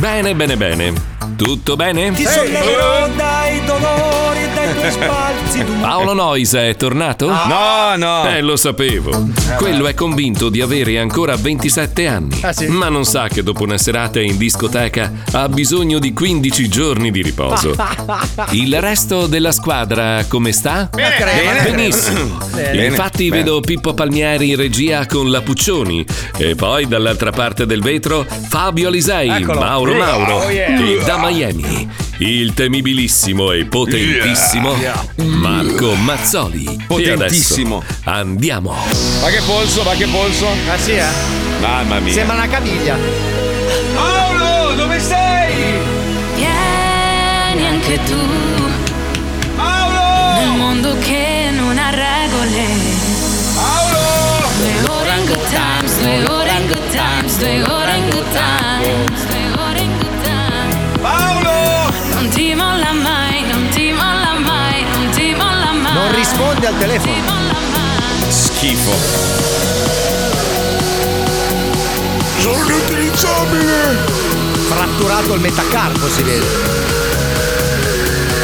Bene, bene, bene. Tutto bene? Ti solleverò dai dolori e dai tuoi spalzi. Paolo Noisa è tornato? No, no. Eh, lo sapevo. Quello è convinto di avere ancora 27 anni. Ah, sì? Ma non sa che dopo una serata in discoteca ha bisogno di 15 giorni di riposo. Il resto della squadra come sta? Bene. Bene. Benissimo. Bene. Infatti Bene. vedo Pippo Palmieri in regia con la Puccioni e poi dall'altra parte del vetro Fabio Alisei, Eccolo. Mauro. Mauro Oh, yeah. Da Miami il temibilissimo e potentissimo Marco Mazzoli. Potentissimo. Andiamo. Va che polso, va che polso. Ah sì, eh? Mamma mia. Sembra una caviglia. Paolo, dove sei? Vieni anche tu Paolo! nel mondo che non ha regole. Paolo! Due ore in good times, due ore in good times, due ore risponde al telefono. Schifo. Sono inutilizzabile. Fratturato il metacarpo si vede.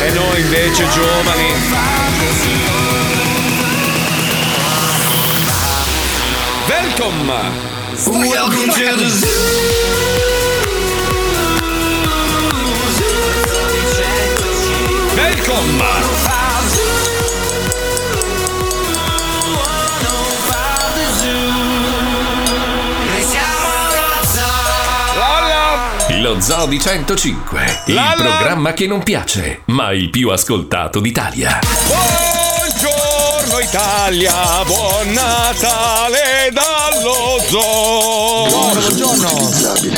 E noi invece giovani. Welcome! Welcome to the zoo. Welcome! Lo Zoo di 105, il programma che non piace, ma il più ascoltato d'Italia. Buongiorno Italia, buon Natale dallo zoo! Buongiorno.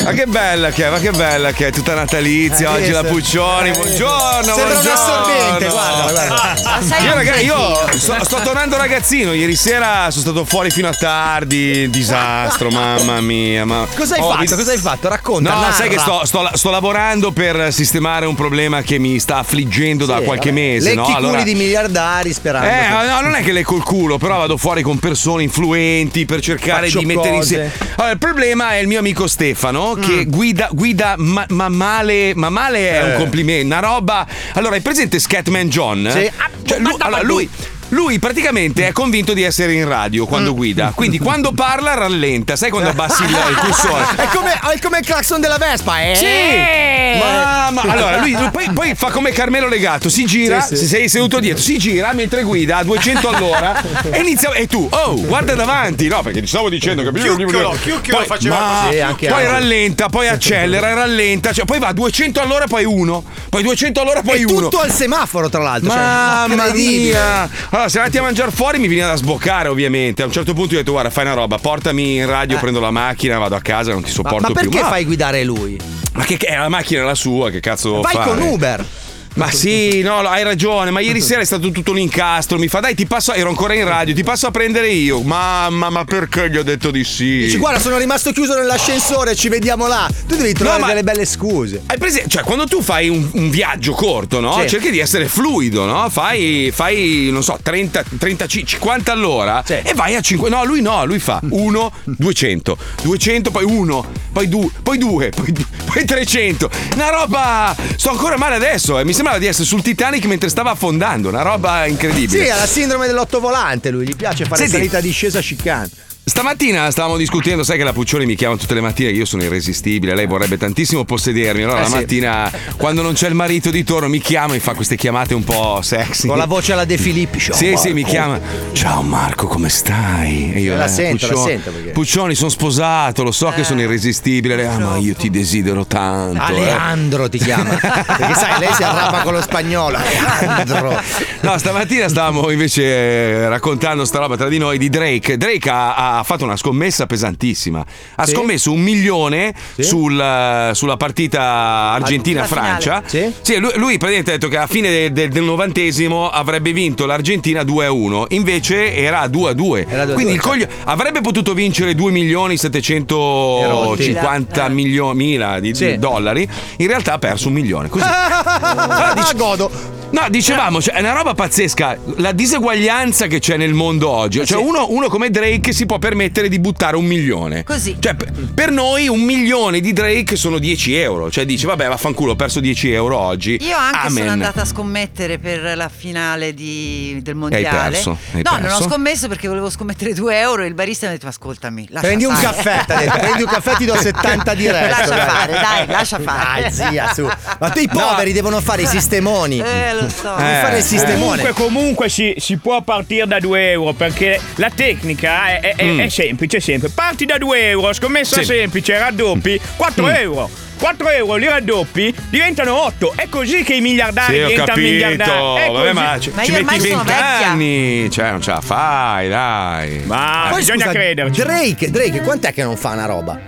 Ma che bella che è, ma che bella che è, tutta natalizia, Eh, oggi la. Puccioni, Eh, buongiorno, Sembra un buongiorno. assorbente, guarda, guarda. Io, ragazzi, io sto, sto tornando ragazzino, ieri sera sono stato fuori fino a tardi, disastro, mamma mia. Ma... Cosa hai Ho fatto? visto- Cosa hai fatto? Racconta. No, narra. sai che sto, sto- sto lavorando per sistemare un problema che mi sta affliggendo da Sì, qualche vabbè. mese. Lecchi no? i Allora- di miliardari sperando. eh, no, non è che le col culo, però vado fuori con persone influenti per cercare Faccio di mettere cose. insieme. Allora, il problema è il mio amico Stefano che Mm. guida, guida ma, ma male, ma male è un Eh. complimento, una roba. Allora, hai presente Scatman John? Sì. Cioè, lui, allora, lui- lui praticamente è convinto di essere in radio quando Mm. guida. Quindi quando parla rallenta, sai quando abbassi il, il cursore? È come, è come il clacson della Vespa, eh? Sì! Mamma! Allora, lui, lui poi, poi fa come Carmelo Legato, si gira, Sì, sì. se sei seduto dietro, si gira mentre guida a 200 all'ora e inizia. E tu, oh, guarda davanti, no? Perché ti stavo dicendo che Chiucchiolo, chiucchiolo poi, faceva ma- così, anche poi rallenta, poi accelera, rallenta, cioè, poi va a 200 all'ora, poi uno, poi 200 all'ora, poi È uno. tutto al semaforo, tra l'altro. cioè, Mamma incredibile. mia! Allora, siamo andati a mangiare fuori, mi veniva da sboccare, ovviamente. A un certo punto ho detto: Guarda, fai una roba, portami in radio, Eh. prendo la macchina, vado a casa, non ti Ma, sopporto ma più. perché fai guidare lui? Ma che, che- la macchina è la sua, che cazzo devo Vai fare? con Uber. Ma sì, no, hai ragione, ma ieri sera è stato tutto l'incastro. Mi fa, dai, ti passo. Ero ancora in radio, ti passo a prendere io. Mamma, ma perché gli ho detto di sì? Dici, guarda, sono rimasto chiuso nell'ascensore, ci vediamo là. Tu devi trovare ma- delle belle scuse. Hai presente? Cioè, quando tu fai un, un viaggio corto, no? Sì. Cerchi di essere fluido, no? Fai, fai non so, 30, 30, 50 all'ora Sì. e vai a 5. No, lui no, lui fa 1, 200, 200, poi 1, poi 2, poi 2, poi, poi 300. Una roba. Sto ancora male adesso, eh. Mi sembrava di essere sul Titanic mentre stava affondando. Una roba incredibile. Sì, ha la sindrome dell'ottovolante lui, gli piace fare Senti. salita discesa scicante. Stamattina stavamo discutendo, sai che la Puccioni mi chiama tutte le mattine, io sono irresistibile, lei vorrebbe tantissimo possedermi, allora Eh la sì. mattina quando non c'è il marito di torno mi chiama e fa queste chiamate un po' sexy. Con la voce alla De Filippi. ciao, Sì, sì, mi Marco. chiama. Ciao Marco, come stai? E io, La eh, sento, la Puccioni- sento perché- Puccioni, sono sposato, lo so che sono irresistibile. Lei, ah, ma io ti desidero tanto. eh." Aleandro ti chiama. Perché sai, lei si arrabba con lo spagnolo. Aleandro. No, stamattina stavamo invece eh, raccontando sta roba tra di noi di Drake. Drake ha, ha fatto una scommessa pesantissima. Ha Sì? scommesso un milione Sì? sul, eh, sulla partita Argentina-Francia. Sì? lui, lui praticamente ha detto che alla fine de- de- del novantesimo avrebbe vinto l'Argentina 2-1. Invece era 2-2. Era 2-2, Quindi il certo. coglio- avrebbe potuto vincere 2 milioni 750 milioni mila di, Sì. dollari. In realtà ha perso un milione. Così. Ah, godo. No, dicevamo, cioè, è una roba pazzesca. La diseguaglianza che c'è nel mondo oggi. Cioè, uno, uno come Drake si può permettere di buttare un milione. Così. Cioè, per, per noi un milione di Drake sono 10 euro. Cioè, dici, vabbè, vaffanculo, ho perso 10 euro oggi. Io anche Amen. sono andata a scommettere per la finale di- del mondiale. perso? Hai no, non perso? ho scommesso perché volevo scommettere 2 euro e il barista mi ha detto ascoltami, lascia Prendi un fare." caffè, t'ha detto, prendi un caffè, ti do 70 diretto. Lascia dai. fare, dai, lascia fare. Dai, zia, su. Ma tu i poveri devono fare i sistemoni. Eh, lo so. Devi fare il sistemone. Comunque, comunque si, si può partire da 2 euro perché la tecnica è, è- Mm. è semplice, sempre. Parti da 2 euro, scommessa Sì. semplice, raddoppi, 4 Mm. euro. 4 euro li raddoppi, diventano 8. È così che i miliardari Sì, diventano capito. miliardari. Vabbè, ma ci, Ma ci io ormai metti sono 20 vecchia. anni. Cioè, non ce la fai, dai. Ma Poi, bisogna scusa, crederci. Drake, Drake, quant'è che non fa una roba?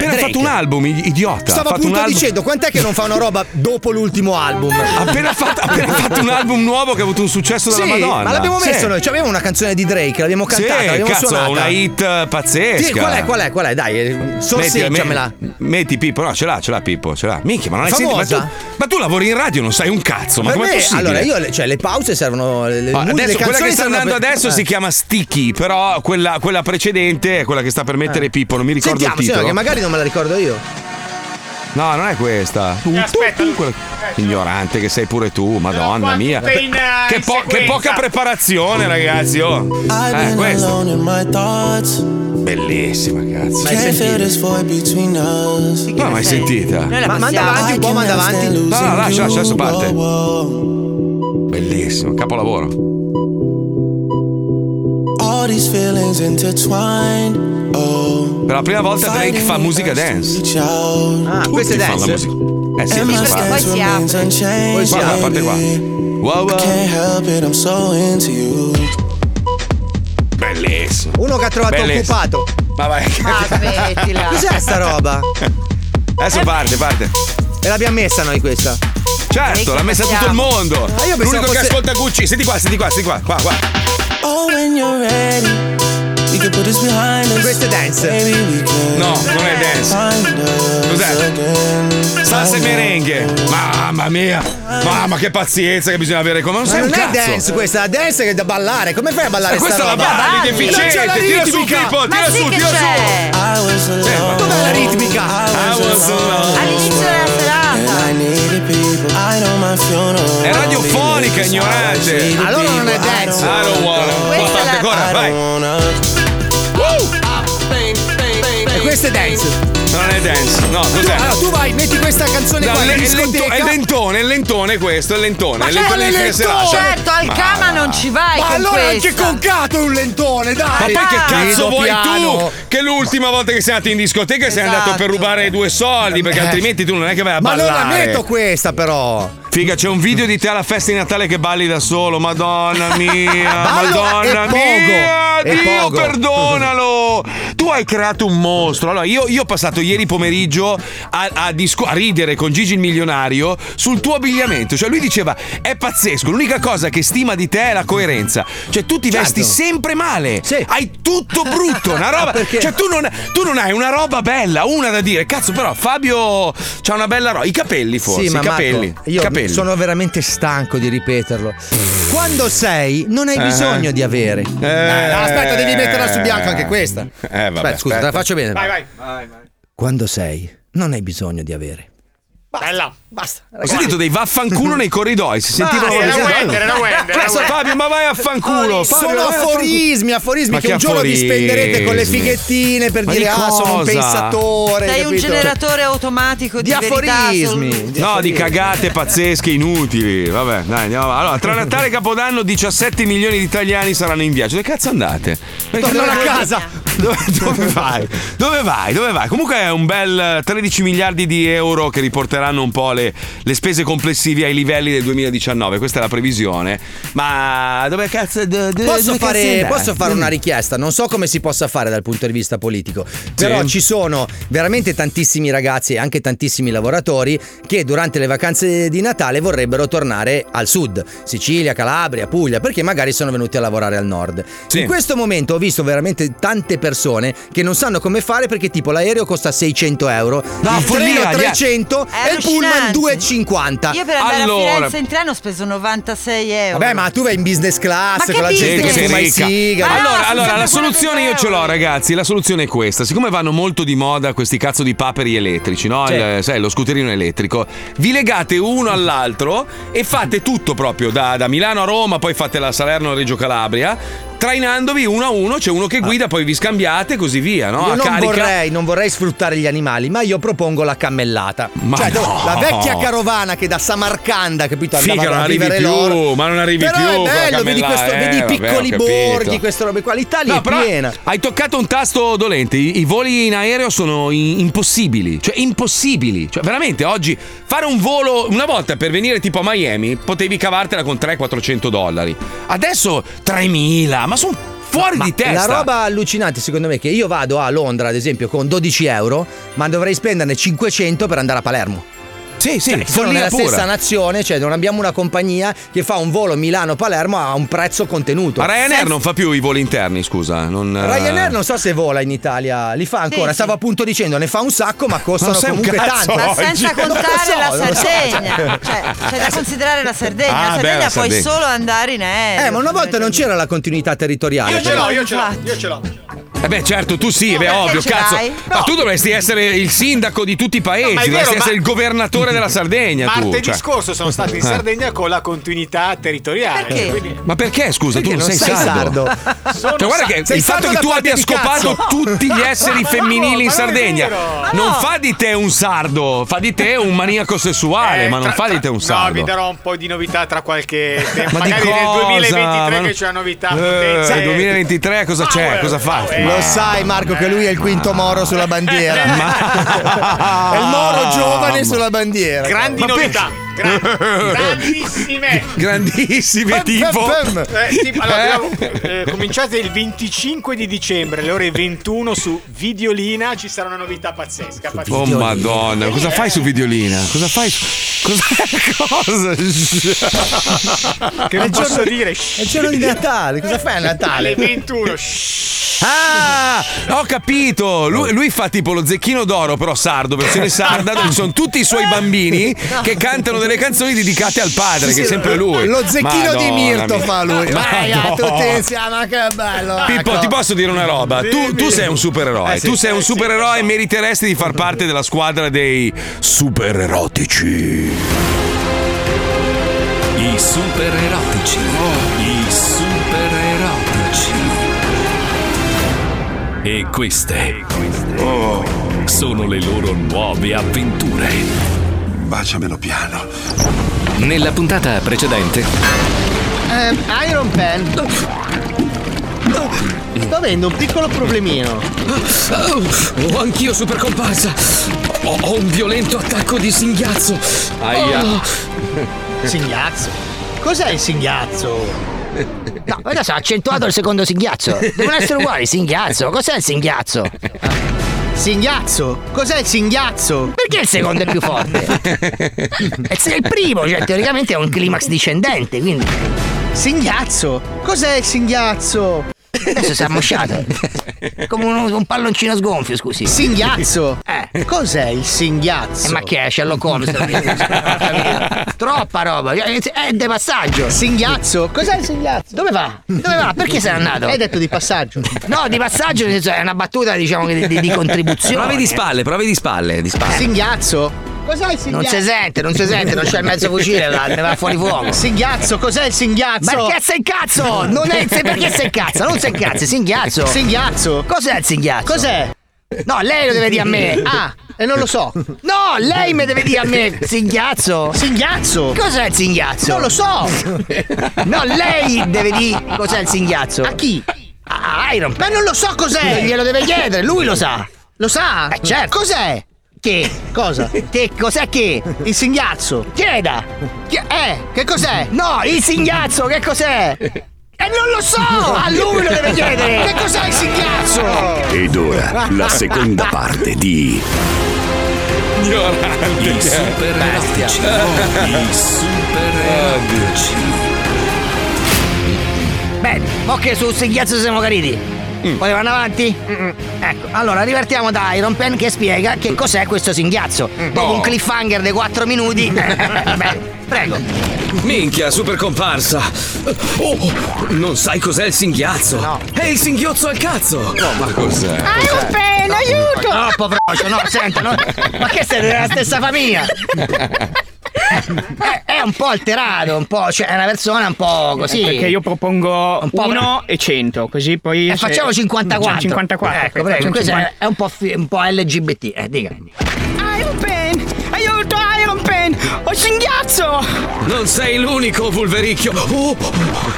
Ha appena Drake. fatto un album, idiota. Stavo appunto dicendo, quant'è che non fa una roba dopo l'ultimo album? Appena fatto, appena fatto un album nuovo che ha avuto un successo della Sì, Madonna. ma l'abbiamo Sì. messo noi, cioè avevamo una canzone di Drake, l'abbiamo cantata, Sì, l'abbiamo cazzo, suonata. una hit eh, pazzesca. Sì, qual è, qual è, qual è? Dai, eh, Metti, sorseggiamela. me- metti Pippo, no, ce l'ha, ce l'ha Pippo, ce l'ha. Minchia, ma non hai sentito? Ma Famosa? tu, ma tu lavori in radio, non sai un cazzo, ma Per com'è me, possibile? allora, io, cioè, le pause servono. Le, Ah, mu- le adesso, quella che sta andando per- adesso eh. si chiama Sticky, però quella, quella precedente è quella che sta per mettere Pippo, non mi ricordo Sentiamo, il sì, titolo. che magari non me la ricordo io. No, non è questa. Tu, aspetta, tu, Ignorante che sei pure tu, madonna mia. in, eh, Che, in po- che poca preparazione, ragazzi. Oh. Eh, questo. Bellissima, cazzo. Ma hai No, mai sentita. Ma manda avanti un po', manda avanti. No, no, lascia, lascia, adesso parte. Bellissimo, capolavoro. All these feelings intertwined. Oh, Per la prima volta Drake fa musica dance. Ah, Tutti questa è fanno la dance. musica. Eh sì, questo fa. Poi si apre. Poi si Guarda, parte qua. Wow, wow. Can't help it, I'm so into you. Bellissimo. Uno che ha trovato Bellissimo. occupato. Ma vai. Ma smettila. Cos'è sta roba? Adesso parte, parte. E l'abbiamo messa noi questa. Certo, l'ha messa tutto il mondo. Ah, L'unico che fosse- ascolta Gucci. Senti qua, senti qua, senti qua. Qua, qua. Oh, when you're ready, we can put this behind us. Questo è dance. No, non è dance. Cos'è? Salsa e merengue. Mamma mia. Mamma che pazienza che bisogna avere come non Ma sei un non è cazzo. dance questa, la dance che è da ballare. Come fai a ballare Ma questa sta la roba? balli, balli. deficiente. La Tira su. Pippo, Ma tira sì su, che tira su. Dov'è la ritmica? I was alone. All'inizio della serata. I needed people. I know my funeral. È radiofonica, ignorante. Allora non è dance. I don't wanna. Questa Parte è la- ancora, I vai. Questo è dance. Non è dance. No, cos'è? Allora tu vai, metti questa canzone No, qua è, in è lento- è lentone, è lentone questo, è lentone. Ma è lentone lentone? serata. Certo, al Ma cama non ci vai Ma con allora questa. anche con Cato è un lentone, dai. Ma poi che cazzo vuoi piano. tu? Che l'ultima volta che sei andato in discoteca sei Esatto. andato per rubare due soldi, perché Eh. altrimenti tu non è che vai a Ma non ballare. la metto questa però. Figa, c'è un video di te alla festa di Natale che balli da solo. Madonna mia, madonna mia. Dio, pogo. perdonalo. Tu hai creato un mostro. Allora, io, io ho passato ieri pomeriggio a, a disco- a ridere con Gigi il milionario sul tuo abbigliamento. Cioè, lui diceva: È pazzesco. L'unica cosa che stima di te è la coerenza. Cioè, tu ti vesti sempre male. Sì. Hai tutto brutto. Una roba. Cioè, tu non, tu non hai una roba bella, una da dire. Cazzo, però, Fabio c'ha una bella roba. I capelli, forse. sì, ma I capelli. Marco, io capelli. Sono veramente stanco di ripeterlo. Quando sei, non hai Eh. bisogno di avere. Eh. Eh, aspetta, devi metterla su bianco anche questa. Eh, vabbè, aspetta, scusa, te la aspetta. faccio bene. Vai, vai. Quando sei, non hai bisogno di avere. Bella. Basta. Ho sentito dei vaffanculo nei corridoi, si sentivano così. era Wender, era Wender, Fabio, ma vai a fanculo. Fabio, Sono aforismi, aforismi Ma che che un giorno vi spenderete con le fighettine per Ma dire di ah sono un cosa? pensatore. Sei un generatore automatico di, di verità aforismi. di No, di cagate pazzesche, inutili. Vabbè, dai, andiamo avanti. Allora, tra Natale e Capodanno 17 milioni di italiani saranno in viaggio. Dove cazzo andate? Perché Tornano a casa. Dove, dove vai? Dove vai? Dove vai? Comunque è un bel eh, 13 miliardi di euro che riporteranno un po' le, le spese complessive ai livelli del 2019. Questa è la previsione. Ma dove cazzo. do- do- Posso dove cazzo fare, andate? posso fare una richiesta? Non so come si possa fare dal punto di vista politico, però ci sono veramente tantissimi ragazzi e anche tantissimi lavoratori che durante le vacanze di Natale vorrebbero tornare al sud, Sicilia, Calabria, Puglia, perché magari sono venuti a lavorare al nord. Sì. In questo momento ho visto veramente tante persone che non sanno come fare perché tipo l'aereo costa 600 euro, No, il gli- 300 È e il pullman allucinante. 2,50. Io per andare Allora. a Firenze in treno ho speso 96 euro. Vabbè, ma tu vai in business class Ma che con la gente che fuma i sigari. Ma no, allora, allora, la soluzione io ce l'ho, ragazzi. La soluzione è questa: siccome vanno molto di moda questi cazzo di paperi elettrici, no? Il- sai, lo scooterino elettrico, vi legate uno all'altro e fate tutto proprio da, da Milano a Roma, poi fate la Salerno a Reggio Calabria. Trainandovi uno a uno, c'è uno che guida, poi vi scambiate e così via, no? Io non carica. vorrei, non vorrei sfruttare gli animali, ma io propongo la cammellata. Ma cioè, no. la vecchia carovana che da Samarcanda, capito, andava Figa, non arrivi più, l'oro. ma non arrivi Però più è bello, vedi, questo, vedi eh, i vabbè, piccoli capito. borghi, queste robe qua. L'Italia No, è piena. hai toccato un tasto dolente. I, i voli in aereo sono i- impossibili. Cioè, impossibili. Cioè, veramente, oggi fare un volo. Una volta per venire tipo a Miami potevi cavartela con 300-400 dollari. Adesso 3.000, ma sono fuori Ma di testa. La roba allucinante secondo me è che io vado a Londra ad esempio con 12 euro ma dovrei spenderne 500 per andare a Palermo. Sì, sì, Cioè, sono nella pura. stessa nazione, cioè non abbiamo una compagnia che fa un volo Milano-Palermo a un prezzo contenuto. Ma Ryanair Senza- non fa più i voli interni, scusa. Non, eh, Ryanair non so se vola in Italia, li fa ancora, Sì, stavo sì. appunto dicendo, ne fa un sacco ma costano Non comunque tanto. Ma senza contare so, la lo so. Sardegna. Cioè, c'è da considerare la Sardegna. Ah, la beh, Sardegna la puoi Sardegna. solo andare in aereo. Eh, ma una volta non c'era la continuità territoriale. Io ce l'ho, io ce l'ho, io ce l'ho. Eh beh, certo, tu sì, beh, perché ovvio, cazzo. l'hai? Ma tu dovresti essere il sindaco di tutti i paesi, è vero, dovresti ma- essere il governatore della Sardegna. tu, Martedì cioè. scorso sono stato in Sardegna con la continuità territoriale. Perché? quindi- Ma perché, scusa, Perché tu non non sei sei sardo? sardo. Sono Cioè, guarda sa- che Sei il fatto che tu abbia scopato cazzo. tutti gli esseri Ma no, femminili in ma non è Sardegna non no. fa di te un sardo, fa di te un maniaco sessuale, Eh, ma non tra- fa di te un No, sardo. vi darò un po' di novità tra qualche tempo. Ma di Magari nel cosa? 2023 Ma- che c'è una novità. Eh, potente. 2023 cosa c'è? Power, Cosa fa? Lo sai Marco che lui è il quinto moro sulla bandiera. È il moro giovane sulla bandiera. Grandi Ma per- novità. Gra- grandissime. Grandissime tipo Eh, tipo, allora, Eh? eh, cominciate il 25 di dicembre alle ore 21 su Videolina ci sarà una novità pazzesca. pazzesca. Oh madonna, cosa fai su Videolina? Cosa fai su... Cosa? cosa? che non posso dire. È il giorno di Natale, cosa fai a Alle Natale? 21. Ah, ho capito. Lui, lui fa tipo lo zecchino d'oro, però sardo, versione sarda, dove ci sono tutti i suoi bambini che cantano delle canzoni dedicate al padre, che è sempre lui. Lo zecchino di Madonna Mirto mia. fa lui. Vai, tutti insieme, che bello. Pippo, ecco. ti posso dire una roba? Tu, tu sei un supereroe. Eh sì, tu sei un eh sì, supereroe e meriteresti di far parte della squadra dei supererotici. I super erotici. I super erotici. E queste sono le loro nuove avventure. Baciamelo piano. Nella puntata precedente Eh, Iron Pen. Sto avendo un piccolo problemino. Oh, anch'io super comparsa. Ho, ho un violento attacco di singhiazzo. Aia. Oh, Singhiazzo. Cos'è il singhiazzo? No, adesso ha accentuato il secondo singhiazzo. Devono essere uguali, singhiazzo. Cos'è il singhiazzo? Singhiazzo? Cos'è il singhiazzo? Perché il secondo è più forte? E se il primo, cioè teoricamente è un climax discendente, quindi Singhiazzo? Cos'è il singhiazzo? Adesso si è ammosciato. Come un, un palloncino sgonfio, scusi. Singhiazzo? Eh. Cos'è il singhiazzo? Eh, ma che è Sherlock Holmes? Troppa roba, è de passaggio. Singhiazzo? Cos'è il singhiazzo? Dove va? Dove va? Perché sei andato? Hai detto di passaggio. No, di passaggio, nel senso è una battuta, diciamo, di, di- di contribuzione. Provi di spalle, provi di spalle, di spalle. Singhiazzo? Cos'è il Non singhiazzo? si sente, non si sente, non c'è il mezzo fucile, va, ne va fuori fuoco. Singhiazzo? Cos'è il singhiazzo? Perché sei cazzo? Non è, sei perché sei cazzo? Non sei cazzo, singhiazzo. Singhiazzo? Cos'è il singhiazzo? Cos'è? No, lei lo deve dire a me. Ah, e non lo so. No, lei mi deve dire a me. Singhiazzo? Singhiazzo? Cos'è il singhiazzo? Non lo so. No, lei deve dire cos'è il singhiazzo. A chi? A Iron Ma non lo so cos'è. Glielo deve chiedere, lui lo sa. Lo sa? Eh, certo. Cos'è? Che? Cosa? Che cos'è che? Il singhiazzo. Chieda. Chi- Eh, che cos'è? No, il singhiazzo, che cos'è? E non lo so! A lui lo deve chiedere! Che cos'è il singhiazzo? Ed ora la seconda parte di I super erotici. I super erotici. Bene, mo che sul singhiazzo siamo cariti. Poi vanno avanti? Ecco, allora rivertiamo da Iron Pen che spiega che cos'è questo singhiazzo. Dopo un cliffhanger dei 4 minuti. Beh, prego. Minchia, super comparsa! Oh, non sai cos'è il singhiazzo? No. È il singhiozzo al cazzo! Ma cos'è? Iron Pen, aiuto! Troppo veloce, no, senta, no. Ma che siete della stessa famiglia? È, è un po' alterato, un po', cioè è una persona un po' così. Perché io propongo Un po' 1 e 100, così poi. Eh, se- facciamo 54. 54. Ecco, ok, prego, questo 50. è, è un po', fi- un po' LGBT. Eh, dica. Iron Pen! Aiuto, Iron Pen! Ho il singhiazzo! Non sei l'unico, Vulvericchio! Oh,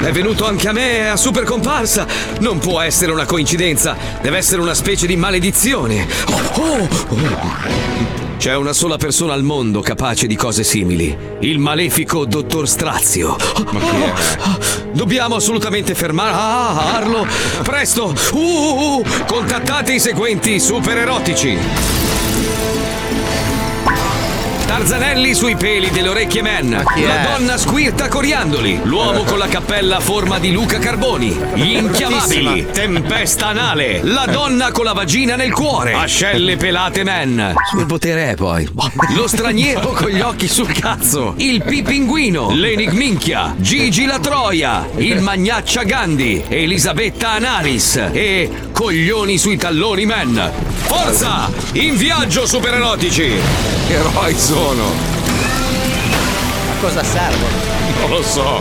è venuto anche a me a super comparsa! Non può essere una coincidenza, deve essere una specie di maledizione! Oh, oh, oh. C'è una sola persona al mondo capace di cose simili: il malefico dottor Strazio. Ma chi è? Dobbiamo assolutamente fermarlo! Presto! Uh, uh, uh. Contattate i seguenti super erotici! Tarzanelli sui peli delle orecchie men. La donna squirta coriandoli. L'uomo con la cappella a forma di Luca Carboni. Gli inchiamabili. Tempesta anale. La donna con la vagina nel cuore. Ascelle pelate men. Sul potere è poi. Lo straniero con gli occhi sul cazzo. Il pipinguino. L'enigminchia. Gigi la Troia. Il magnaccia Gandhi. Elisabetta Anaris. E coglioni sui talloni men. Forza! In viaggio super erotici! Che eroi sono? A cosa servono? Non lo so.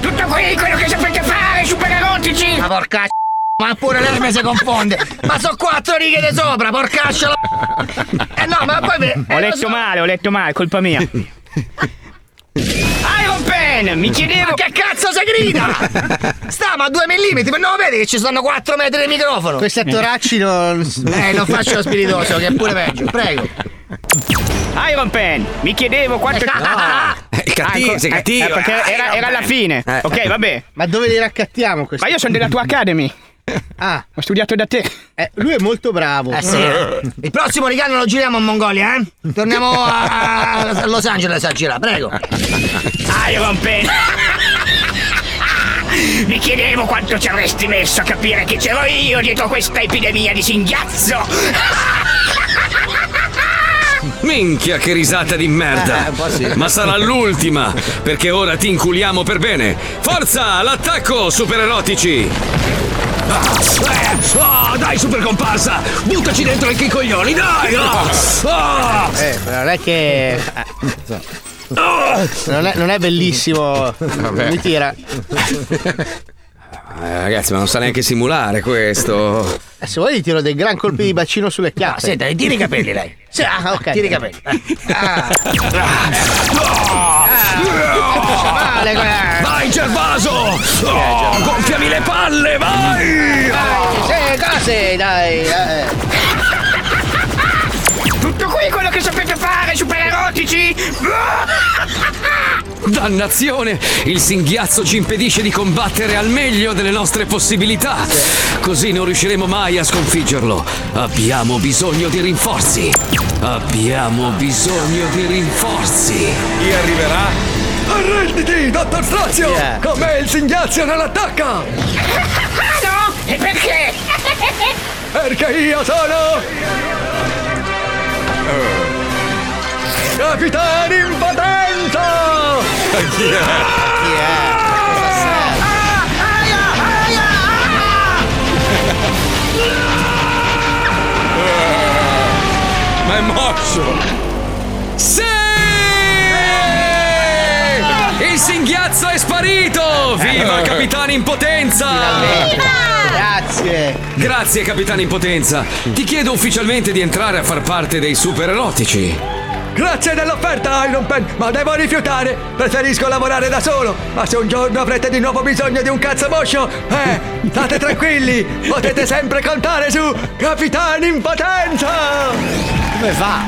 Tutto qui quello che sapete fare, super erotici! Ma porca ma pure l'erme si confonde! Ma sono quattro righe di sopra, porcaccia la... Eh no, ma poi... Ho eh, lo letto so- male, ho letto male, colpa mia. Pen! Mi chiedevo. Ma che cazzo si grida? Stiamo a due millimetri, ma non vedi che ci stanno 4 metri di microfono? Questi attoracci non. Eh, non faccio lo spiritoso, che è pure peggio, prego. Iron Pen! Mi chiedevo quanto. È cattivo, Ah, sei eh, cattivo. eh, perché era, era alla fine. Eh. Ok, vabbè. Ma dove li raccattiamo questi? Ma io sono della tua Academy. Ah, Ho studiato da te. eh, lui è molto bravo. Eh sì. eh. Il prossimo regalo lo giriamo in Mongolia, eh? Torniamo a, a Los Angeles a girare, prego. Iron Pen! Mi chiedevo quanto ci avresti messo a capire che c'ero io dietro questa epidemia di singhiazzo! Minchia che risata di merda! Eh, sì. Ma sarà l'ultima, perché ora ti inculiamo per bene! Forza, all'attacco, super erotici! Ah, eh, ah, dai, super comparsa! Buttaci dentro anche i coglioni, dai! ah! Ah! Eh, non è che. Non è, non è bellissimo. Mi tira. Eh, ragazzi, ma non sa neanche simulare questo. Eh, se vuoi gli tiro dei gran colpi di bacino sulle No, chiappe. senta, tiri i capelli lei. Sì, Ah, ok. Tiri i capelli. Ah. Faccia male, eh. Vai, Gervaso! Oh, gonfiami le palle, vai! Sì, cose, dai. Tutto qui quello che sapete fare, super erotici! Dannazione! Il singhiazzo ci impedisce di combattere al meglio delle nostre possibilità. Così non riusciremo mai a sconfiggerlo. Abbiamo bisogno di rinforzi. Abbiamo bisogno di rinforzi. Chi arriverà? Arrenditi, dottor Strazio! Chi è? Con me il singhiazzo non attacca! Ah no? E perché? Perché io sono. Capitano in potenza! Chi è? Chi è? A cosa serve? Ma è morso! Sì! Il singhiazzo è sparito! Viva Capitano in potenza! Grazie. Grazie Capitano in potenza! Ti chiedo ufficialmente di entrare a far parte dei super erotici. Grazie dell'offerta, Iron Pen, ma devo rifiutare. Preferisco lavorare da solo. Ma se un giorno avrete di nuovo bisogno di un cazzo moscio, eh, state tranquilli. Potete sempre contare su Capitano in potenza. Come fa?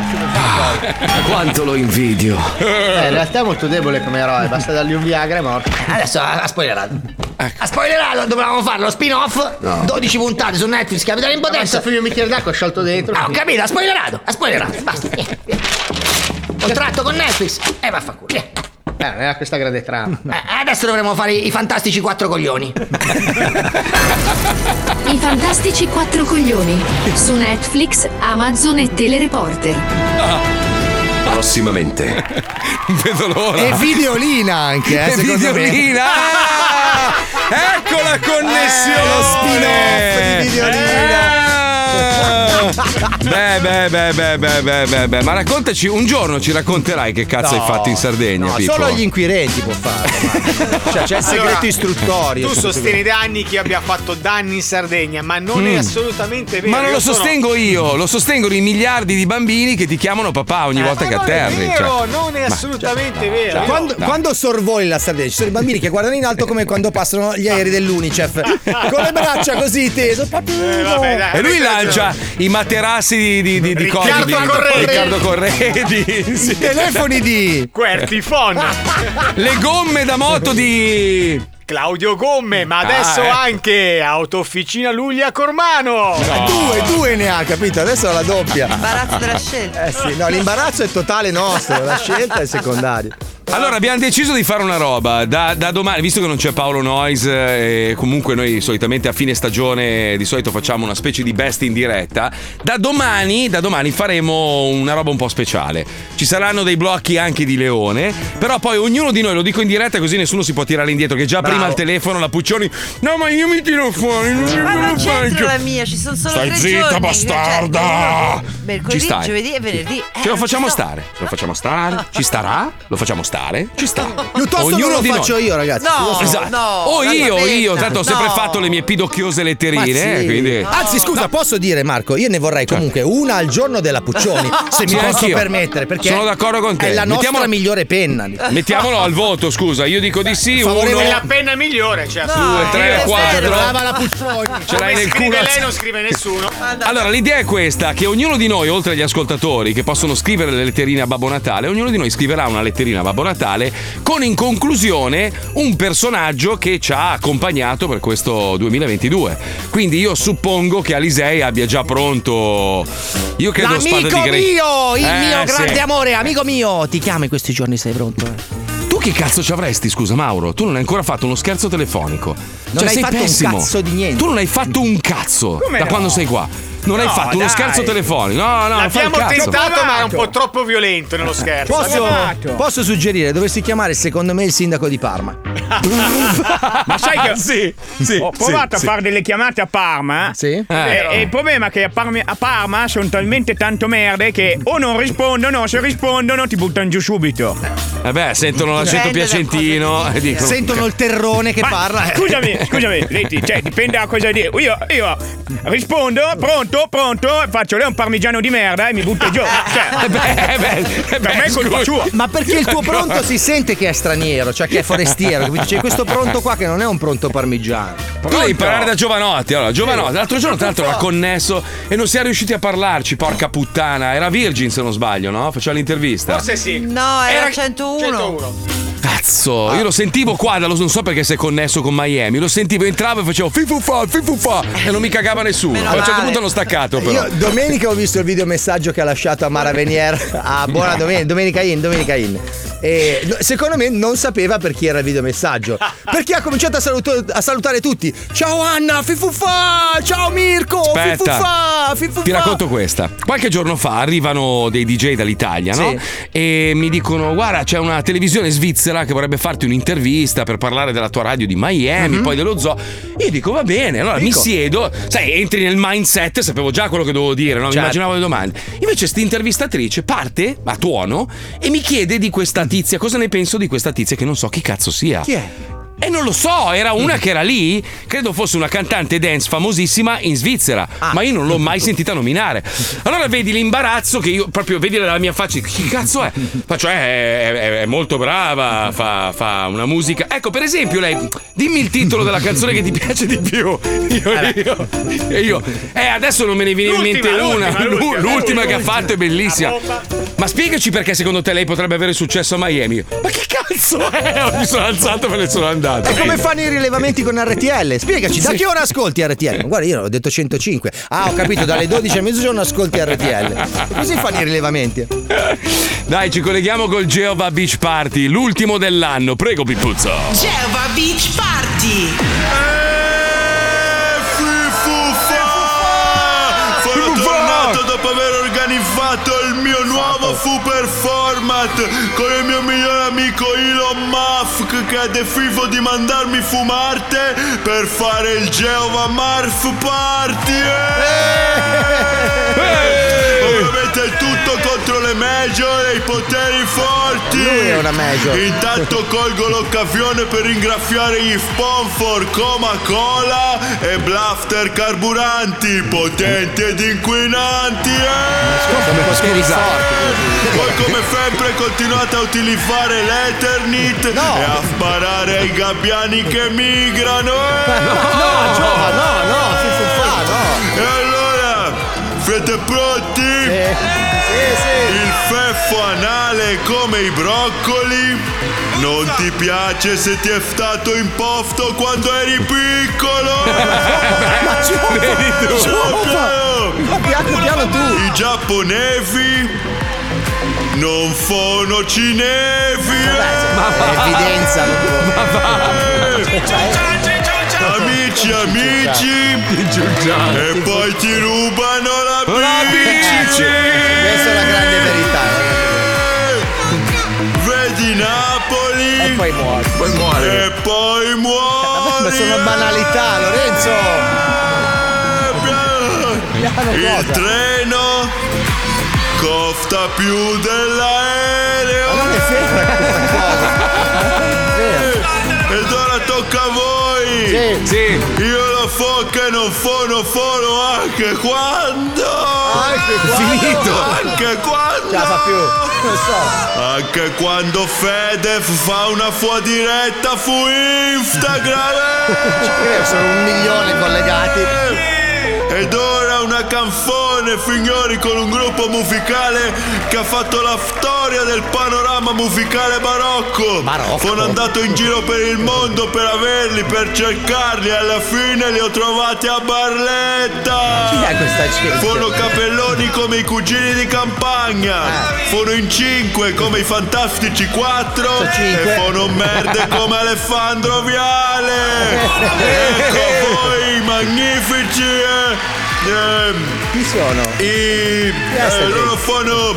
Quanto lo invidio! Eh, in realtà è molto debole come eroe, basta dargli un Viagra e morto. Adesso ha, ha spoilerato. Ha spoilerato, dovevamo fare lo spin-off. 12 puntate su Netflix, Capitano in Adesso potenza. fino un bicchiere d'acqua sciolto dentro. Ah, ho capito, ha spoilerato, ha spoilerato. Basta. Contratto con Netflix. E vaffanculo. via. Eh, non era questa grande trama. Eh, adesso dovremmo fare i fantastici quattro coglioni. I fantastici quattro coglioni su Netflix, Amazon e Telereporter. Prossimamente. Non vedo l'ora. E videolina anche, eh, E videolina! Ah! ecco la connessione! Eh, lo spin-off di videolina. Beh, beh, beh, beh, beh, beh, beh, beh, ma raccontaci, un giorno ci racconterai che cazzo No, hai fatto in Sardegna, No, Pippo. solo gli inquirenti può fare. Cioè, c'è il segreto Allora, istruttorio. Tu sostieni da anni che io abbia fatto danni in Sardegna, ma non è Mm. assolutamente vero. Ma non lo sono- sostengo io, lo sostengono i miliardi di bambini che ti chiamano papà ogni volta che Eh, Ma non è atterri. vero, cioè. non è assolutamente vero. Cioè, quando, no. quando sorvoli la Sardegna, ci sono i bambini che guardano in alto come quando passano gli aerei dell'UNICEF con le braccia così tese. Eh, vabbè, dai, E lui lancia i materassi di, di, di, di Riccardo di- Corredi. Riccardo Corredi. sì. I telefoni di Quertifon. Le gomme da moto di. Claudio Gomme, ma adesso Ah, eh. anche Autofficina Luglia Cormano. due, due ne ha, capito? Adesso la doppia. Imbarazzo della scelta. Eh sì, no, l'imbarazzo è totale nostro, la scelta è secondaria. Allora abbiamo deciso di fare una roba da, da domani, visto che non c'è Paolo Noyes eh, e comunque noi solitamente a fine stagione di solito facciamo una specie di best in diretta, da domani, da domani faremo una roba un po' speciale. Ci saranno dei blocchi anche di Leone, però poi ognuno di noi, lo dico in diretta così nessuno si può tirare indietro, che già Bravo. prima al telefono la Puccioni, no ma io mi tiro fuori, non mi Ma non c'entra faccio". la mia, ci sono solo Stai tre zitta, giorni. bastarda! Cioè, Ci mercoledì, giovedì e venerdì. Eh, Ce lo facciamo stare, ce lo facciamo stare, ci starà, lo facciamo stare, ci sta. Piuttosto non lo di faccio noi. io, ragazzi. No. Esatto. no. o io, io, tanto ho sempre No. fatto le mie pidocchiose letterine, sì. quindi. Anzi, scusa, posso dire, Marco, io ne vorrei comunque una al giorno della Puccioni, se Sì, mi posso anch'io. permettere, perché Sono d'accordo con te. è la nostra Mettiamolo- migliore penna. Mettiamolo al voto, scusa, io dico di sì, Favorevole uno, È la penna migliore, cioè. due, tre, quattro. Brava la Puccioni. Ce l'hai nel culo. lei, non scrive nessuno. Allora, l'idea è questa: che ognuno di noi, oltre agli ascoltatori che possono scrivere le letterine a Babbo Natale, ognuno di noi scriverà una letterina a Babbo Natale con in conclusione un personaggio che ci ha accompagnato per questo 2022. Quindi io suppongo che Alisei abbia già pronto. Io credo spada L'amico di Gre- mio, il Eh, mio grande sì. amore, amico mio, ti chiamo in questi giorni, sei pronto? Tu che cazzo ci avresti, scusa Mauro? Tu non hai ancora fatto uno scherzo telefonico. Non Cioè, hai sei fatto un pessimo. cazzo di niente. Tu non hai fatto un cazzo Come da no? quando sei qua. Non hai No, fatto uno dai. scherzo telefonico. No, no, L'abbiamo tentato, ma era un po' troppo violento nello scherzo. Posso, posso suggerire, dovresti chiamare secondo me il sindaco di Parma. Ma sai che sì, sì, ho provato sì, a fare delle chiamate a Parma. Sì? E, e il problema è che a Parma, a Parma sono talmente tanto merde che o non rispondono, o se rispondono ti buttano giù subito. Vabbè, sentono l'accento piacentino e dicono. Sentono il terrone che Ma parla. eh. Scusami, scusami, Leti, cioè dipende da cosa dire. Io, io rispondo, pronto, pronto, faccio lei un parmigiano di merda e mi butto giù. Cioè, Eh beh, eh beh, eh per beh, me è colpa sua. Ma perché il tuo pronto si sente che è straniero, cioè che è forestiero, capito? C'è questo pronto qua che non è un pronto parmigiano. Tu devi imparare da Giovanotti. Allora, Giovanotti, l'altro giorno, tra l'altro, era connesso e non siamo riusciti a parlarci. Porca puttana. Era Virgin, se non sbaglio, no? Faceva l'intervista. Forse sì. No, era, Era 101. 101. Cazzo, io lo sentivo qua, non so perché sei connesso con Miami. Lo sentivo, entravo e facevo fifufa, fifufa e non mi cagava nessuno. Meno A un certo punto hanno staccato, però. Io domenica ho visto il videomessaggio che ha lasciato a Mara Venier a buona domenica, domenica in, domenica in. E secondo me non sapeva per chi era il videomessaggio. Perché ha cominciato a, saluto- a salutare tutti. Ciao Anna, fifufà! Ciao Mirko, Aspetta. fifufà, fifufà! Ti racconto questa. Qualche giorno fa arrivano dei DJ dall'Italia, no? Sì. E mi dicono: Guarda, c'è una televisione svizzera che vorrebbe farti un'intervista per parlare della tua radio di Miami, poi dello zoo. Io dico: Va bene, allora mi. Dico. siedo, sai, entri nel mindset, sapevo già quello che dovevo dire, no? Mi Certo. immaginavo le domande. Invece, sta intervistatrice parte a tuono e mi chiede di questa tizia, cosa ne penso di questa tizia che non so chi cazzo sia. Chi è? E non lo so, era una che era lì, credo fosse una cantante dance famosissima in Svizzera, ma io non l'ho mai sentita nominare. Allora vedi l'imbarazzo che io proprio vedi la mia faccia, chi cazzo è? Faccio, eh, è, è- molto brava, fa, fa una musica. Ecco, per esempio, lei, dimmi il titolo della canzone che ti piace di più. Io, io, e io, eh, adesso non me ne viene in mente una. l'ultima, l'ultima, L'ultima che ha fatto è bellissima. Ma spiegaci perché secondo te lei potrebbe avere successo a Miami. Ma che cazzo è? Mi sono alzato e me ne sono andato. E come fanno i rilevamenti con RTL? Spiegaci, da Sì. che ora ascolti RTL? Ma guarda, io ho detto 105. Ah, ho capito, dalle 12 a mezzogiorno ascolti RTL. E Così fanno i rilevamenti. Dai, ci colleghiamo col Geova Beach Party, l'ultimo dell'anno. Prego, Pippuzzo. Geova Beach Party! Sono tornato dopo aver organizzato il nuovo super format con il mio migliore amico Elon Musk che ha deciso di mandarmi fumarte per fare il Geova Marf Party. Ovviamente il tutto contro le major e i poteri forti. Lui è una major. Intanto colgo l'occasione per ringraziare gli sponsor Coca-Cola e Blafter Carburanti, potenti ed inquinanti. eh! Poi come sempre continuate a utilizzare l'Eternit e a sparare ai gabbiani che migrano. eh! No, Giova, no, no, si fa, no. E allora, siete pronti? Il feffo anale come i broccoli? Non ti piace se ti è stato imposto quando eri piccolo? Ma? Giova. Ma piano piano tu. I giapponesi non sono cinesi. È evidenza. Amici, amici, e poi ti rubano la bici. Poi muori. Poi muori. e poi muori. Ma sono banalità, Lorenzo. Piano Il cosa? treno costa più dell'aereo. Ma non è Ed ora tocca a voi. Sì. Io lo so che non sono solo anche quando. Anche quando? Finito. Anche quando. Ce la fa più. Non so. Anche quando Fede fa una sua diretta su Instagram. Ci credo, sono un milione collegati. Ed ora una canzone, signori, con un gruppo musicale che ha fatto la storia del panorama musicale barocco. Barocco? Sono andato in giro per il mondo per averli, per cercarli, e alla fine li ho trovati a Barletta. Chi è questa gente? Sono capelloni come i cugini di campagna. Sono in cinque come i fantastici quattro. E sono merde come Alessandro Viale. ecco voi, magnifici. eh, ehm, Chi sono? i, eh, loro sono,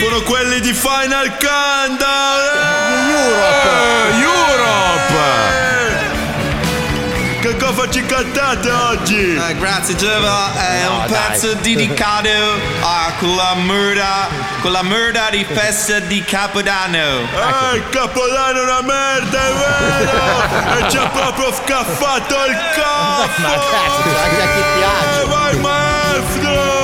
sono quelli di Final Countdown. Eh, Europe. Che cosa ci cantate oggi? Eh, grazie Giova, è un pezzo dedicato a quella merda, quella merda di festa di Capodanno. Eh, il Capodanno è una merda, è vero! e ci ha proprio scaffato il capo! Ma cazzo, anche a chi piace. Eh, Vai maestro!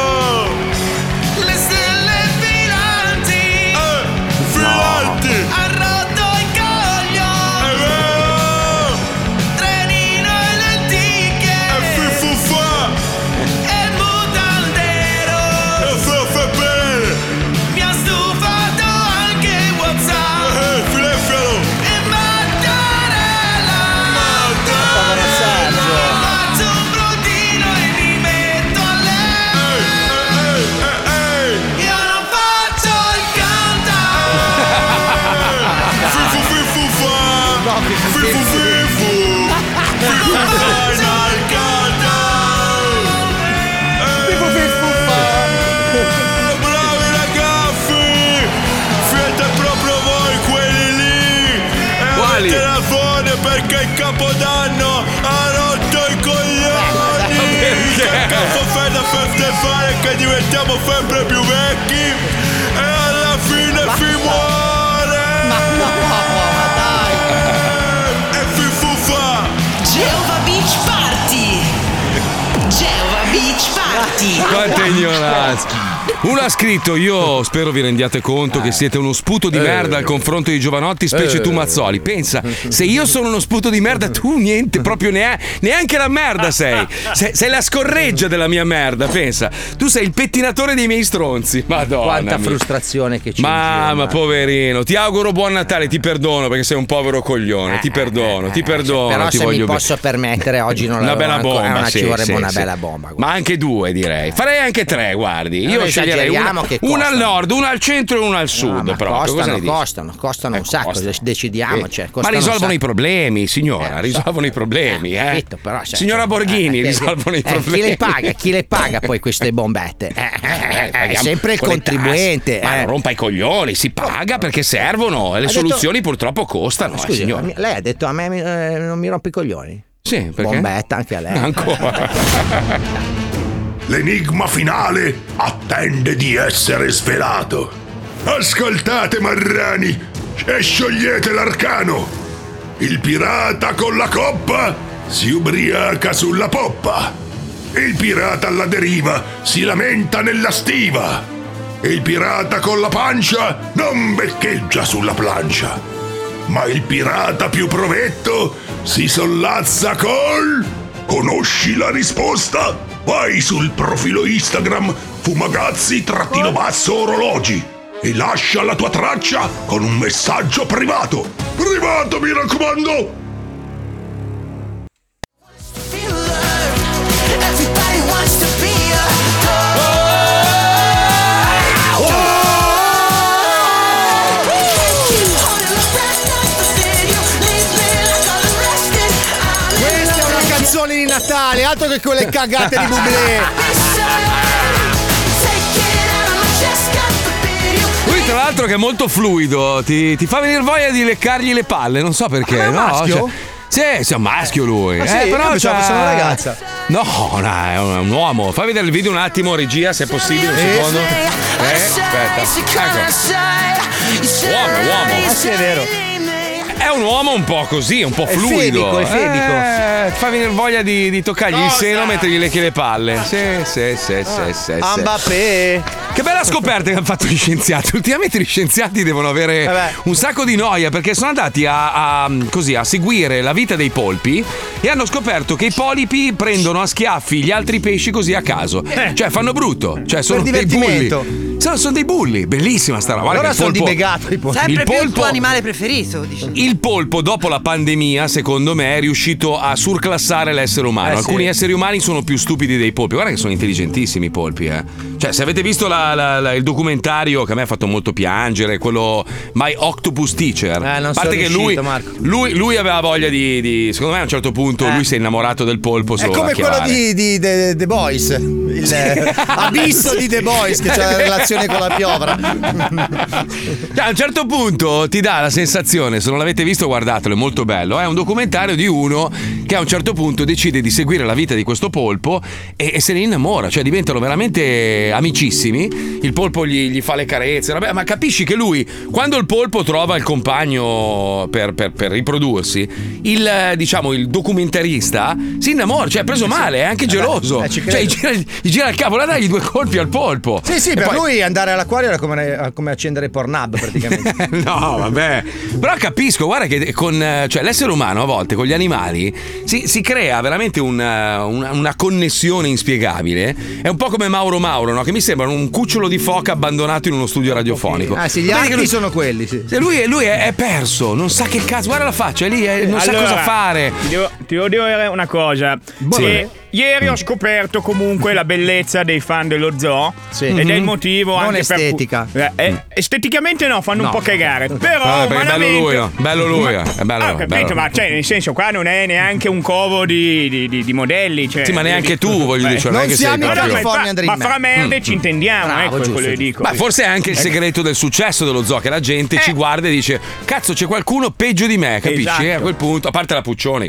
Che diventiamo sempre più vecchi? E alla fine si muore! Ma no, ma dai. E fifufa! Geova Beach Party Geova Beach Party Quanta ignoranza. Uno ha scritto: Io spero vi rendiate conto che siete uno sputo di Eh. merda al confronto di Giovanotti, specie Eh. tu Mazzoli. Pensa, se io sono uno sputo di merda, tu niente, proprio ne- neanche la merda sei. sei. sei la scorreggia della mia merda, pensa. Tu sei il pettinatore dei miei stronzi. Madonna. Quanta mia. frustrazione che ci Mamma, poverino, ti auguro buon Natale, ti perdono perché sei un povero coglione. Ti perdono, ti perdono. Eh, Però ti se mi posso permettere oggi non Una l'avevo bella ancora, bomba, una- sì, ci vorrebbe sì, una sì. bella bomba. Ma anche due, direi. Farei anche tre, guardi. Io sceglierei una, esageriamo che una al nord, una al centro e una al sud. ma proprio. Cosa costano, costano, costano un sacco, costano. decidiamoci. Eh, Ma costano un risolvono i problemi, signora. risolvono i problemi, eh. capito, però, cioè, Signora cioè, Borghini, eh, risolvono i eh, problemi. Chi le paga? Chi le paga poi queste bombette? Eh, eh, eh, Paghiamo sempre il contribuente. tasse. Ma eh. non rompa i coglioni, si paga perché servono e le Ha detto- soluzioni purtroppo costano, eh, Scusi, lei ha detto a me eh, non mi rompi i coglioni? Sì, perché? Bombetta anche a lei. Ancora. L'enigma finale attende di essere svelato. Ascoltate, marrani, e sciogliete l'arcano. Il pirata con la coppa si ubriaca sulla poppa. Il pirata alla deriva si lamenta nella stiva. Il pirata con la pancia non beccheggia sulla plancia. Ma il pirata più provetto si sollazza col... Conosci la risposta? Vai sul profilo Instagram fumagazzi trattino basso orologi e lascia la tua traccia con un messaggio privato. Privato, mi raccomando! Everybody wants to be a di Natale, altro che quelle cagate di Bublé. Lui, tra l'altro, che è molto fluido, ti, ti fa venire voglia di leccargli le palle, non so perché. Ma è no? maschio? Cioè, sì, è un maschio lui. Ah, sì? Eh, però c'ha- fosse una ragazza. No, no, è un, è un uomo. Fai vedere il video un attimo, regia, se è possibile, un secondo. Eh, aspetta. Ecco. Uomo, uomo. Ah, sì, è vero. È un uomo un po' così, un po' È fluido. febico, è. Eh, ti fa venire voglia di, di toccargli il seno mentre gli lecchi le palle. Sì, sì, sì, sì, sì. sì. Mbappé. Che bella scoperta che hanno fatto gli scienziati. Ultimamente gli scienziati devono avere Vabbè. un sacco di noia perché sono andati a, a- così, a seguire la vita dei polpi e hanno scoperto che i polipi prendono a schiaffi gli altri pesci così a caso. Cioè fanno brutto. Cioè sono dei divertimento. bulli. Sono, sono dei bulli. Bellissima sta roba. Allora sono polpo- dimegato i polpi. Sempre il più il polpo- tuo animale preferito, dici. il polpo, dopo la pandemia, secondo me, è riuscito a surclassare l'essere umano. Eh, sì. Alcuni esseri umani sono più stupidi dei polpi. Guarda che sono intelligentissimi i polpi, eh. Cioè, se avete visto la- la- la- il documentario che a me ha fatto molto piangere, quello My Octopus Teacher. Eh, non a parte che lui, lui, lui aveva voglia di, di- Secondo me, a un certo punto, Eh. lui si è innamorato del polpo È come quello di, di The, The Boys, il eh, abisso di The Boys che ha la relazione con la piovra. Cioè, a un certo punto ti dà la sensazione, se non l'avete visto guardatelo, è molto bello, è un documentario di uno che a un certo punto decide di seguire la vita di questo polpo e, e se ne innamora, cioè diventano veramente amicissimi, il polpo gli, gli fa le carezze, vabbè, ma capisci che lui, quando il polpo trova il compagno per, per- per riprodursi, il, eh, diciamo, il documentarista si innamora, cioè è preso male, è anche geloso, eh, ci cioè gli gira, gli gira il capo, là dagli due colpi al polpo. Sì, sì, E per poi- lui andare all'acquario era come, come accendere Pornhub praticamente. No, vabbè. Però capisco, guarda che con cioè, l'essere umano a volte con gli animali si, si crea veramente una, una- una connessione inspiegabile. È un po' come Mauro Mauro, no? Che mi sembra un cucciolo di foca abbandonato in uno studio radiofonico. Ah, sì, gli archi lui- sono quelli, sì. se lui, è- lui è, è perso, non sa che cazzo, guarda la faccia, è lì, è- non sa Allora, cosa fare. Ti devo, ti devo dire una cosa. Che ieri ho scoperto comunque la bellezza dei fan dello zoo. Ed è il Mhm. motivo Non anche estetica. per. Eh, eh, esteticamente no, fanno No. un po' cagare. Però. Perché è bello umanamente- lui, no? Bello lui, Ma- è bello, Ah, ho capito, bello. ma cioè, nel senso, qua non è neanche un covo di, di- di- di modelli. Cioè, Sì, ma neanche tu, voglio dire, cioè, non che sei siamo in proprio- California Ma, ma fra merde Mm. ci intendiamo, Bravo, ecco giusto, quello che dico. Ma forse è anche il Eh, segreto del successo dello zoo, che la gente ci guarda e dice: Cazzo, c'è qualcuno peggio di me, capisci? Esatto. A quel punto, a parte la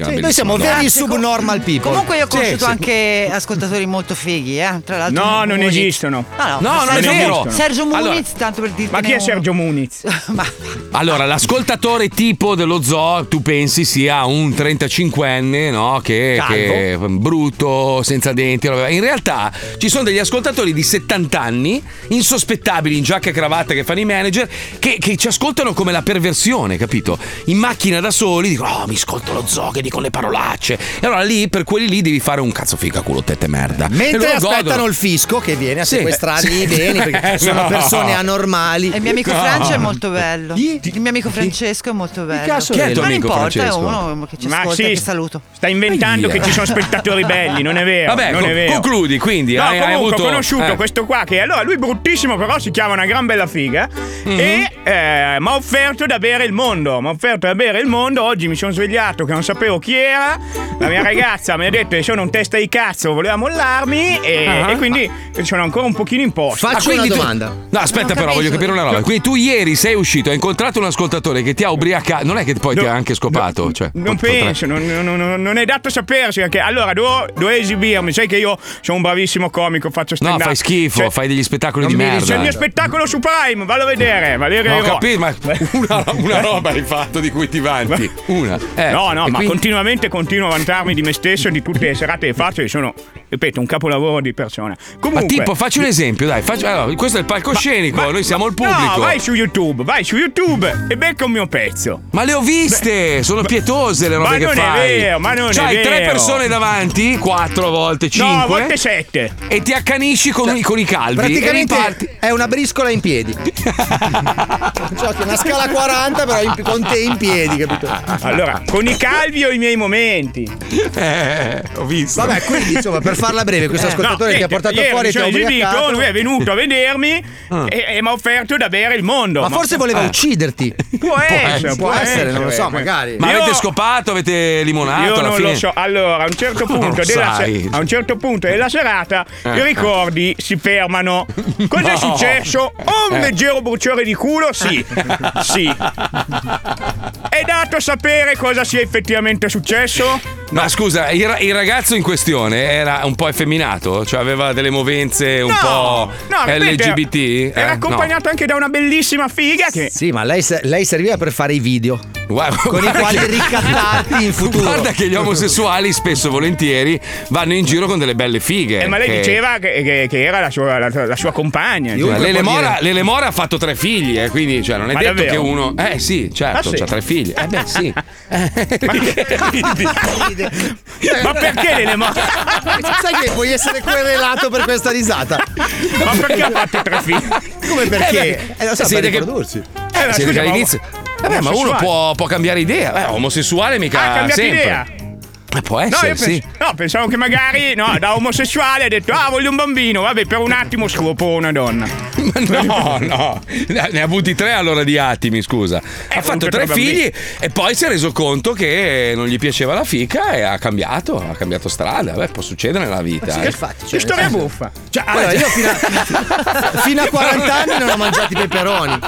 che Sì, noi siamo donna. subnormal people. Comunque io ho conosciuto sì. Anche ascoltatori molto fighi, eh. Tra l'altro. No, non Muniz. esistono. No, no, No, non è Sergio- vero. Sergio Muniz, Allora- tanto per dirti. Ma chi è Sergio Muniz? Allora, l'ascoltatore tipo dello zoo, tu pensi sia un 35enne, no? Che, che brutto, senza denti. In realtà ci sono degli ascoltatori di 70 anni, insospettabili, in giacca e cravatta che fanno i manager, che, che ci ascoltano come la perversione, capito? In macchina da soli dicono: Oh, mi ascolto lo zoo che dicono le parolacce. E allora lì, per quelli lì, devi fare un cazzo figa culo tette merda. Mentre aspettano godono. il fisco che viene a Sì. sequestrargli Sì. i beni perché sono No. persone anormali. E il mio amico No. Francia è molto bello. Il mio amico Francesco è molto bello. cazzo Chi è il tuo non amico importa, Francesco? è uno che ci Ma ascolta sì, che saluto. Sta inventando Aia. che ci sono spettatori belli, non è vero. Vabbè, non è vero. concludi, quindi, No, hai- hai comunque avuto- ho conosciuto eh. questo qua che allora lui bruttissimo, però si chiama una gran bella figa. Mhm. E eh, mi ha offerto da bere il mondo. Mi ha offerto da bere il mondo. Oggi mi sono svegliato che non sapevo chi era. La mia ragazza mi ha detto che sono un testa di cazzo, voleva mollarmi. E, Ah. e quindi sono ancora un pochino in posto. Ah, quindi tu- No, aspetta, però, voglio capire una roba. Quindi tu ieri sei uscito, hai incontrato un ascoltatore che ti ha ubriacato. Non è che poi ti ha anche scopato. cioè, Non penso, non, non- non- è dato sapersi perché allora devo, devo esibirmi. Sai che io sono un bravissimo comico, faccio stand No, fai schifo, fai degli spettacoli di C'è merda. il mio spettacolo su Prime, vallo a vedere. Valerio Ho Iro. capito, ma una, una roba hai fatto di cui ti vanti. Una. Eh, no, no, ma quindi- continuamente continuo a vantarmi di me stesso e di tutte le serate che faccio. Che sono, ripeto, un capolavoro di persona. Comunque, Ma tipo, facci un esempio, dai. facci- allora, questo è il palcoscenico, noi siamo il pubblico. No, vai su YouTube, vai su YouTube e becca un mio pezzo. Ma le ho viste, sono pietose le robe Ma che non è fai. vero, ma non è C'hai tre vero. persone davanti, quattro volte, cinque. No, a volte sette. E ti accanisci con, i- con i calvi. Praticamente riparti. è una briscola in piedi. Giochi una scala 40, però in- con te in piedi, capito? Allora, con i calvi ho i miei momenti. Eh, ho visto. Vabbè, quindi insomma, per farla breve, questo ascoltatore No, che ha portato ieri fuori mi ti ha sono esibito, lui è venuto a vedermi Ah. e, e mi ha offerto da bere il mondo. Ma forse voleva ucciderti. Può essere, può essere, non lo so, magari. Ma Io- avete scopato, avete limonato Io non fine? lo so. Allora, a un certo Non punto, della, a un certo punto della serata Eh, i ricordi si fermano. Cosa è No. successo? Un Eh. leggero bruciore di culo? Sì. sì. È dato sapere cosa sia effettivamente successo? Ma scusa, il, il ragazzo in questione era un po' effeminato? Cioè aveva delle movenze un po' No, LGBT? Era Eh, accompagnato anche da una bellissima figa che. Sì, ma lei, lei serviva per fare i video. Guarda- con i guarda quali che- ricattarti in futuro. Guarda che gli omosessuali spesso e volentieri vanno in giro con delle belle fighe. Eh, ma lei che- diceva che, che- che era la sua, la- la sua compagna. Ma Lele Mora, Lele Mora ha fatto tre figli, eh, quindi cioè, non è Ma detto davvero? che uno. Eh sì, certo, Ah, sì? c'ha tre figli. Eh beh, sì. Ma perché Lele Mora? Sai che puoi essere querelato per questa risata? Ma perché ha fatto tre figli? Come perché? Eh, Eh, lo so, si per che- riprodursi. Eh, ma si vede scusa, che ma- all'inizio. Vabbè, ma uno può, può cambiare idea. Eh, omosessuale mica Ah, ha cambiato sempre. idea. Eh, può No, essere, io sì. pens- no, pensavo che magari no, da omosessuale ha detto ah voglio un bambino, vabbè per un attimo scopo una donna. No, no, ne ha avuti tre allora di attimi, scusa. ha fatto tre tre figli e poi si è reso conto che non gli piaceva la fica e ha cambiato, ha cambiato strada. Beh, può succedere nella vita. Sì, eh. infatti, Che storia senso- buffa. Cioè, allora, io fino a, fino a 40 anni non ho mangiato i peperoni.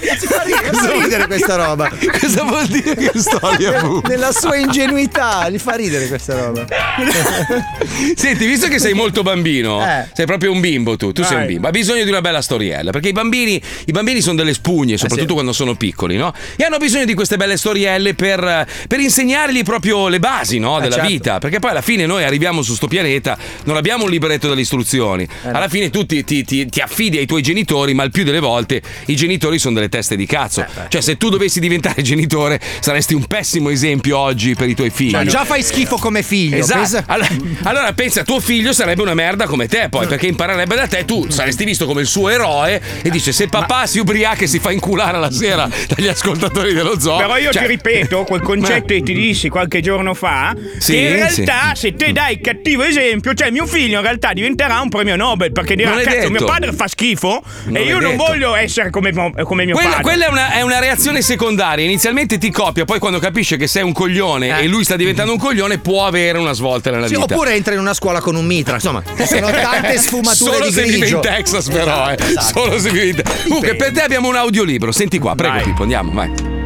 Ridere, fa ridere questa roba. Cosa vuol dire che storia buffa? Nella sua ingenuità, gli fa ridere questa roba. Senti, visto che sei molto bambino, Eh. sei proprio un bimbo tu, tu sei un Vai. bimbo, hai bisogno di una bella storiella, perché i bambini, i bambini sono delle spugne, soprattutto quando sono piccoli, no? E hanno bisogno di queste belle storielle per, per insegnargli proprio le basi, no? Della certo. vita, perché poi alla fine noi arriviamo su sto pianeta, non abbiamo un libretto delle istruzioni, alla fine tu ti, ti- ti- ti affidi ai tuoi genitori, ma il più delle volte i genitori sono delle teste di cazzo, cioè se tu dovessi diventare genitore saresti un pessimo esempio oggi per i tuoi figli. Cioè, già fai schifo come figlio. Esatto. pensa- Allora, allora pensa, tuo figlio sarebbe una merda come te, poi, perché imparerebbe da te, tu saresti visto come il suo eroe e dice: Se papà si ubriaca e si fa inculare la sera dagli ascoltatori dello zoo. Però io cioè- ti ripeto quel concetto che ti dissi qualche giorno fa. Sì, che in sì. realtà, se te dai cattivo esempio, cioè mio figlio in realtà diventerà un premio Nobel perché dirà: Non Cazzo, detto. mio padre fa schifo Non e io non detto. voglio essere come, come mio Quella, padre. quella è, una, è una reazione secondaria. Inizialmente ti copia, poi quando capisce che sei un coglione e lui sta diventando un coglione, può avere una svolta nella Sì, vita. oppure entra in una scuola con un mitra. Insomma, ci sono tante sfumature Solo di se vive grigio. in Texas, però, eh. Esatto. Solo se vive in Texas. Comunque, per te abbiamo un audiolibro. Senti qua, prego, Vai. Pippo, andiamo, vai.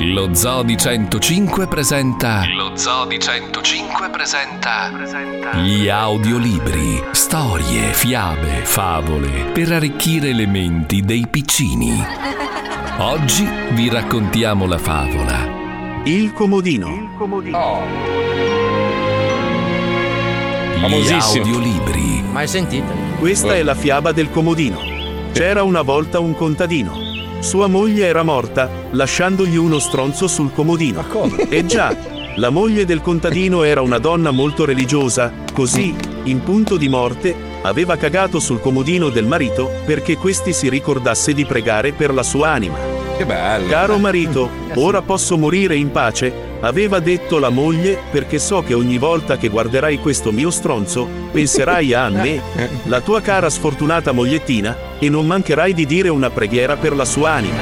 Lo Zodi 105 presenta. Lo Zodi 105 presenta. Gli audiolibri, storie, fiabe, favole per arricchire le menti dei piccini. Oggi vi raccontiamo la favola. Il comodino. Gli Famosissimo. audiolibri. Mai sentito? Questa è la fiaba del comodino. C'era una volta un contadino. Sua moglie era morta, lasciandogli uno stronzo sul comodino. E già, la moglie del contadino era una donna molto religiosa, così, in punto di morte, aveva cagato sul comodino del marito perché questi si ricordasse di pregare per la sua anima. Che bello. Caro marito, ora posso morire in pace, aveva detto la moglie, perché so che ogni volta che guarderai questo mio stronzo, penserai a me, la tua cara sfortunata mogliettina, e non mancherai di dire una preghiera per la sua anima.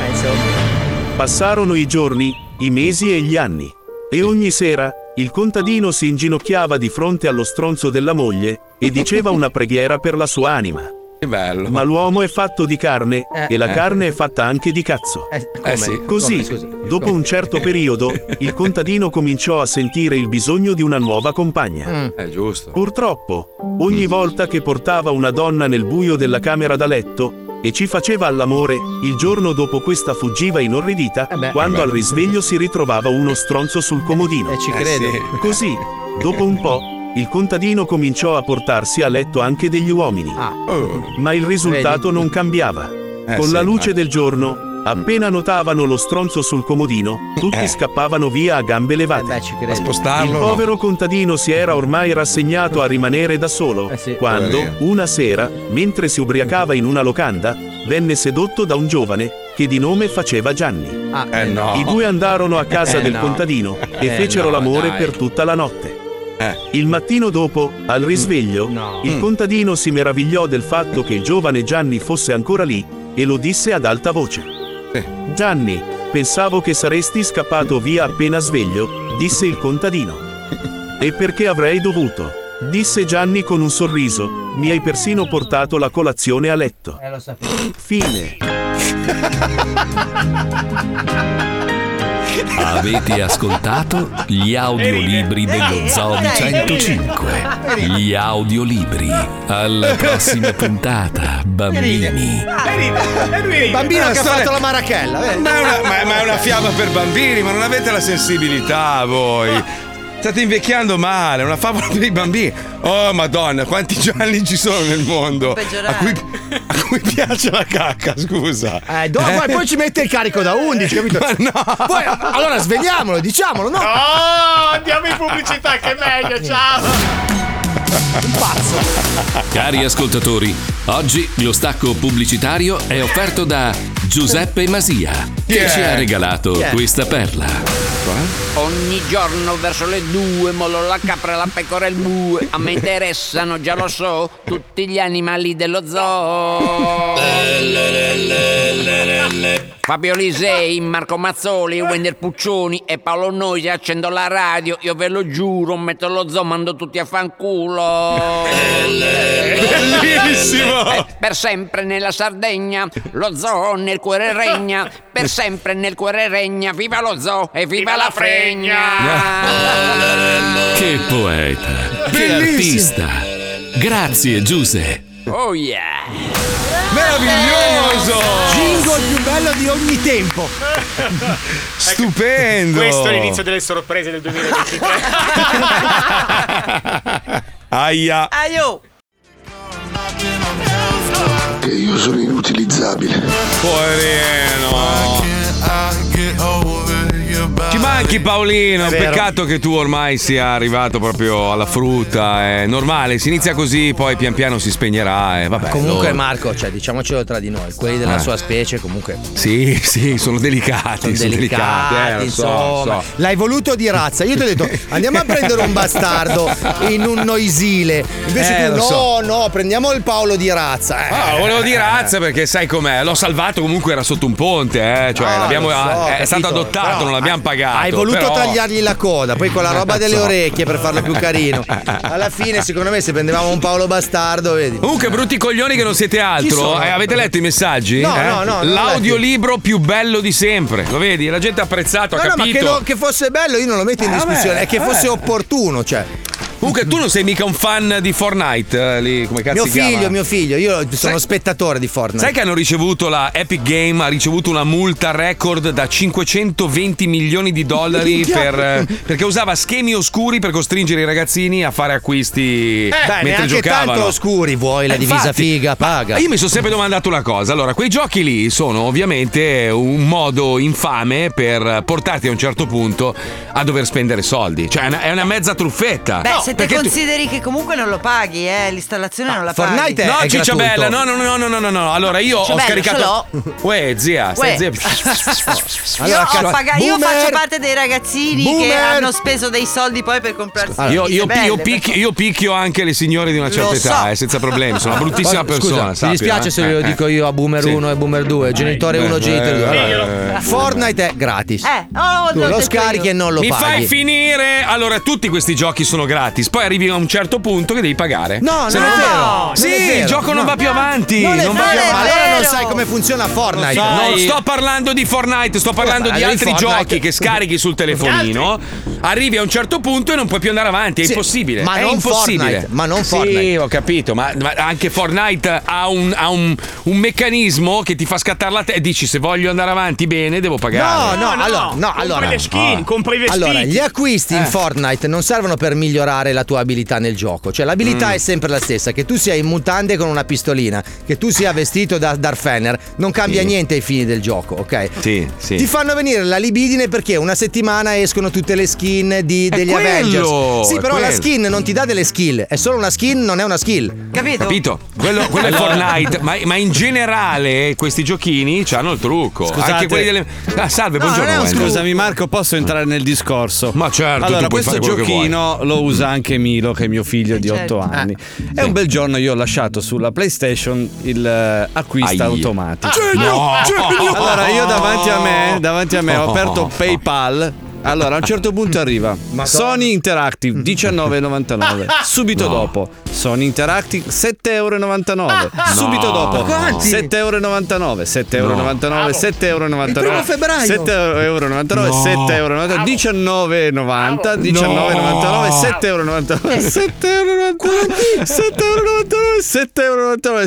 Passarono i giorni, i mesi e gli anni. E ogni sera, il contadino si inginocchiava di fronte allo stronzo della moglie e diceva una preghiera per la sua anima. Che bello. Ma l'uomo è fatto di carne Eh. e la Eh. carne è fatta anche di cazzo. Eh sì. Così, scusi? dopo un certo periodo, il contadino cominciò a sentire il bisogno di una nuova compagna. È giusto. Purtroppo, ogni volta che portava una donna nel buio della camera da letto e ci faceva all'amore, il giorno dopo questa fuggiva inorridita, quando Eh al risveglio si ritrovava uno stronzo sul comodino. ci credo. sì. Così, dopo un po', il contadino cominciò a portarsi a letto anche degli uomini. Ma il risultato non cambiava. Eh, Con sì, la luce ma- del giorno, appena notavano lo stronzo sul comodino, tutti Eh. scappavano via a gambe levate. A spostarlo, Il no. povero contadino si era ormai rassegnato a rimanere da solo, quando, Poverino. una sera, mentre si ubriacava in una locanda, venne sedotto da un giovane che di nome faceva Gianni. Eh no. I due andarono a casa Eh del no. contadino e Eh fecero no, l'amore dai. per tutta la notte. Eh. Il mattino dopo, al risveglio, il Mm. contadino si meravigliò del fatto che il giovane Gianni fosse ancora lì e lo disse ad alta voce. Gianni, pensavo che saresti scappato via appena sveglio, disse il contadino. E perché avrei dovuto? Disse Gianni con un sorriso, mi hai persino portato la colazione a letto. Eh, lo sapevo. Fine. Avete ascoltato gli audiolibri dello Zoo di 105. Gli audiolibri. Alla prossima puntata, bambini. Bambino che ha storia- fatto la marachella. Ma è, una, ma- ma è una fiaba per bambini, ma non avete la sensibilità voi. State invecchiando male, è una favola per i bambini. Oh madonna, quanti gialli ci sono nel mondo? A cui, cui piace la cacca, scusa. Eh, dopo, e poi ci mette il carico da 11, capito? Ma no. Poi, allora svegliamolo, diciamolo, no? Oh, andiamo in pubblicità, che è meglio, ciao. Cari ascoltatori, oggi lo stacco pubblicitario è offerto da Giuseppe Masia, che è? ci ha regalato è? questa perla. Ogni giorno verso le due mollo la capra, la pecora e il bue. A me interessano, già lo so, tutti gli animali dello zoo. Fabio Lisei, Marco Mazzoli, Wender Puccioni e Paolo Noisi accendo la radio, io ve lo giuro, metto lo zoo, mando tutti a fanculo. Bellissimo! Eh, per sempre nella Sardegna, lo zoo nel cuore regna, per sempre nel cuore regna, viva lo zoo e viva, la fregna! Che poeta, che Bellissimo. artista. Grazie Giuse. Oh yeah! Meraviglioso! Jingle più bello di ogni tempo. Stupendo! Questo è l'inizio delle sorprese del 2023. Aia! Aio! Che io sono inutilizzabile. Poverino! Ci manchi Paolino, peccato che tu ormai sia arrivato proprio alla frutta, è normale, si inizia così, poi pian piano si spegnerà e vabbè. Comunque, allora. Marco, cioè, diciamocelo tra di noi, quelli della Eh. sua specie, comunque. Sì, sì, sono delicati, Sono sono delicati, eh, lo so, insomma. lo so. L'hai voluto di razza. Io ti ho detto andiamo a prendere un bastardo in un noisile. Invece Eh, tu no, so. no, prendiamo il Paolo di razza. Eh. Ah, volevo dire razza perché sai com'è, l'ho salvato comunque era sotto un ponte, eh, cioè Ah, l'abbiamo, so, è capito. stato adottato, non l'abbiamo pagato. Hai voluto però- tagliargli la coda, poi con la roba delle orecchie per farlo più carino. Alla fine, secondo me, se prendevamo un Paolo Bastardo, vedi. Comunque, brutti coglioni che non siete altro. Eh, avete letto i messaggi? No, Eh? no, no, L'audiolibro più bello di sempre. Lo vedi? La gente ha apprezzato, ha No, no, ma capito. che, no- che fosse bello io non lo metto in Eh, vabbè, discussione, è che fosse eh. opportuno, cioè. Comunque, tu non sei mica un fan di Fortnite, eh, lì, come cazzo Mio si chiama? figlio, mio figlio, io sono Sai- spettatore di Fortnite. Sai che hanno ricevuto la Epic Game ha ricevuto una multa record da 520 milioni di dollari per, eh, perché usava schemi oscuri per costringere i ragazzini a fare acquisti Beh, mentre giocavano. tanto oscuri, vuoi la Eh, divisa infatti, figa, paga. Io mi sono sempre domandato una cosa. Allora, quei giochi lì sono ovviamente un modo infame per portarti a un certo punto a dover spendere soldi. Cioè, è una, mezza truffetta. Beh, se te perché tu- consideri che comunque non lo paghi, eh, l'installazione non la paghi. No, ciccia bella, no, no, no, no, no, no, no. Allora io Ciccia ho bello, scaricato. ce Uè, zia, stai Uè. zia. io, ho cazzo- paga- io faccio parte dei ragazzini che Boomer! hanno speso dei soldi poi per comprarsi Allora, io, io, belle, io picchio, io picchio anche le signore di una certa Lo età, so. eh, senza problemi. Sono una bruttissima Scusa, persona. mi dispiace eh. se glielo Eh, dico io a Boomer Sì. 1 e Boomer 2, genitore 1, eh, genitore 2. eh, Allora, eh. Fortnite è gratis. Eh, oh, lo scarichi io. e non lo Mi paghi. fai finire? Allora, tutti questi giochi sono gratis. Poi arrivi a un certo punto che devi pagare. No, Se non è vero. Sì, non è vero. il gioco non No. va più avanti. Non non va più avanti. Allora non sai come funziona Fortnite. Non sto parlando di Fortnite, sto parlando di altri Fortnite. giochi che scarichi sul telefonino. Arrivi a un certo punto e non puoi più andare avanti, è Sì, impossibile. ma è non impossibile. Fortnite, ma non Sì, Fortnite. ho capito, ma, ma anche Fortnite ha, un, ha un- un meccanismo che ti fa scattare la testa e dici se voglio andare avanti bene devo No, pagare. no, allora, no, allora. le skin, compri i vestiti. Allora, gli acquisti in Eh. Fortnite non servono per migliorare la tua abilità nel gioco. Cioè, l'abilità Mm. è sempre la stessa. Che tu sia in mutande con una pistolina, che tu sia vestito da Darth Fener, non cambia Sì. niente ai fini del gioco, ok? Sì, sì. Ti fanno venire la libidine perché una settimana escono tutte le skin di- degli quello, Avengers. Sì, è però la quello. skin non ti dà delle skill, è solo una skin, non è una skill. Capito? Capito? Quello, quello è Fortnite, ma, ma in generale questi giochini hanno il trucco. Scusate. Anche quelli delle. Ah, salve, No, buongiorno. non è un Wendy. Scusami Marco, posso entrare nel discorso? Ma certo, Allora, tu puoi questo fare quello che giochino lo usa anche Milo, che è mio figlio di 8 certo. anni. Eh, E un bel giorno io ho lasciato sulla PlayStation il eh, acquisto Ai. automatico. Genio, No. genio! Allora io davanti a me, davanti a me ho aperto PayPal. Allora a un certo punto arriva Sony Interactive 19,99 subito No. dopo Sony Interactive 7,99 subito No. dopo Ma quanti? 7,99 7,99 7,99 Il primo febbraio. 7,99 No. 7,99 19,90 19,99 7,99 7,99 7,99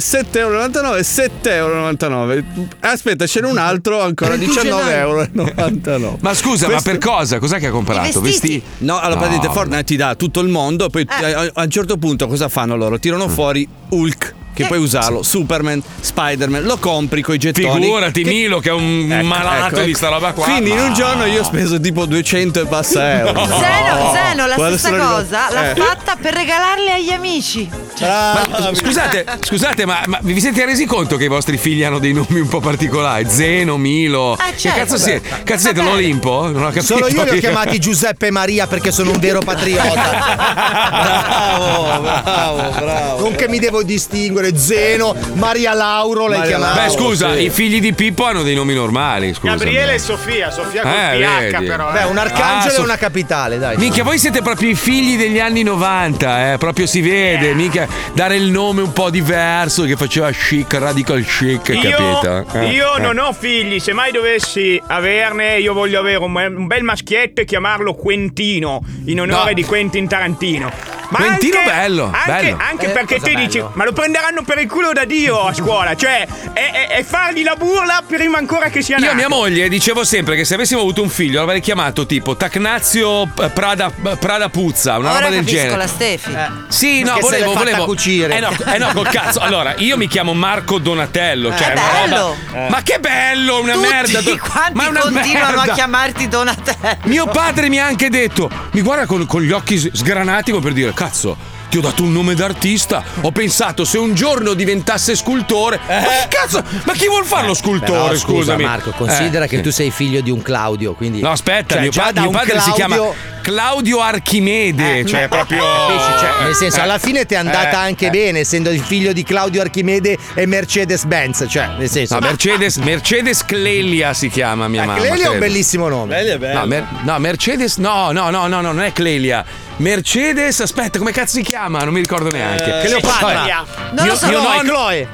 7,99 7,99 Aspetta, ce n'è un altro ancora 19,99 Ma scusa, ma per cosa? Cos'è che ha comprato? Vestiti? No, allora No. praticamente Fortnite ti dà tutto il mondo, poi Eh. a, a un certo punto cosa fanno loro? Tirano fuori Hulk. Che puoi usarlo, Superman, Spider-Man, lo compri coi gettoni. Figurati, Milo, che è un malato di sta roba qua. Quindi in un giorno io ho speso tipo 200 e passa euro. Zeno, Zeno, la Guarda, stessa cosa rimasto- l'ha Eh. fatta per regalarle agli amici. Ma, scusate, scusate, ma, ma vi siete resi conto che i vostri figli hanno dei nomi un po' particolari? Zeno, Milo. Ah, che certo. cazzo siete? Cazzo siete l'Olimpo? Non ho capito. Solo io li ho chiamati Giuseppe e Maria perché sono un vero patriota. bravo, bravo, bravo. Non che mi devo distinguere, Zeno, Maria Lauro l'hai Maria chiamato. Beh, scusa, sì. i figli di Pippo hanno dei nomi normali. Scusa. Gabriele e Sofia, Sofia con Eh, PH vedi. però. Beh, eh. un arcangelo Ah, e una capitale, dai. Minchia, voi siete proprio i figli degli anni 90, eh? proprio si vede. Minchia, dare il nome un po' diverso che faceva chic, radical chic, capito? Io, Eh, io eh. non ho figli, se mai dovessi averne, io voglio avere un, un bel maschietto e chiamarlo Quentino, in onore No. di Quentin Tarantino. Ma Quentino anche, bello, anche, bello. anche Eh, perché te dici, ma lo prenderanno per il culo da Dio a scuola, cioè, è, è- è fargli la burla prima ancora che sia Io nato. a mia moglie dicevo sempre che se avessimo avuto un figlio l'avrei chiamato tipo Tacnazio eh, Prada, Prada Puzza, una Ora roba del genere. la Stefi. Sì, no, Perché volevo, volevo. cucire. Eh no, eh no, col cazzo. Allora, io mi chiamo Marco Donatello. Cioè, È una bello. roba. Ma che bello, una Tutti merda. do- quanti Ma una continuano merda. a chiamarti Donatello. Mio padre mi ha anche detto: mi guarda con, con gli occhi sgranati come per dire, cazzo. Ti ho dato un nome d'artista. Ho pensato se un giorno diventasse scultore. Ma che cazzo? Ma chi vuol fare lo scultore? Però, scusa, scusami. Marco, considera Eh, che tu sei figlio di un Claudio, quindi No, aspetta, Cioè, mio, pa- mio padre si chiama Claudio- Claudio Archimede, cioè proprio. Capisci? Cioè, nel senso, Eh, alla fine ti è andata eh, anche eh. bene, essendo il figlio di Claudio Archimede e Mercedes Benz. Cioè, nel senso. No, Mercedes, Mercedes Clelia si chiama mia mamma. Clelia è un bellissimo nome. No, Mer- no, Mercedes, no, no, no, no, no, non è Clelia. Mercedes, aspetta, come cazzo si chiama? Non mi ricordo neanche. Eh, Cleopatra. Vabbè. Non lo so, mio Chloe, nonno- Chloe.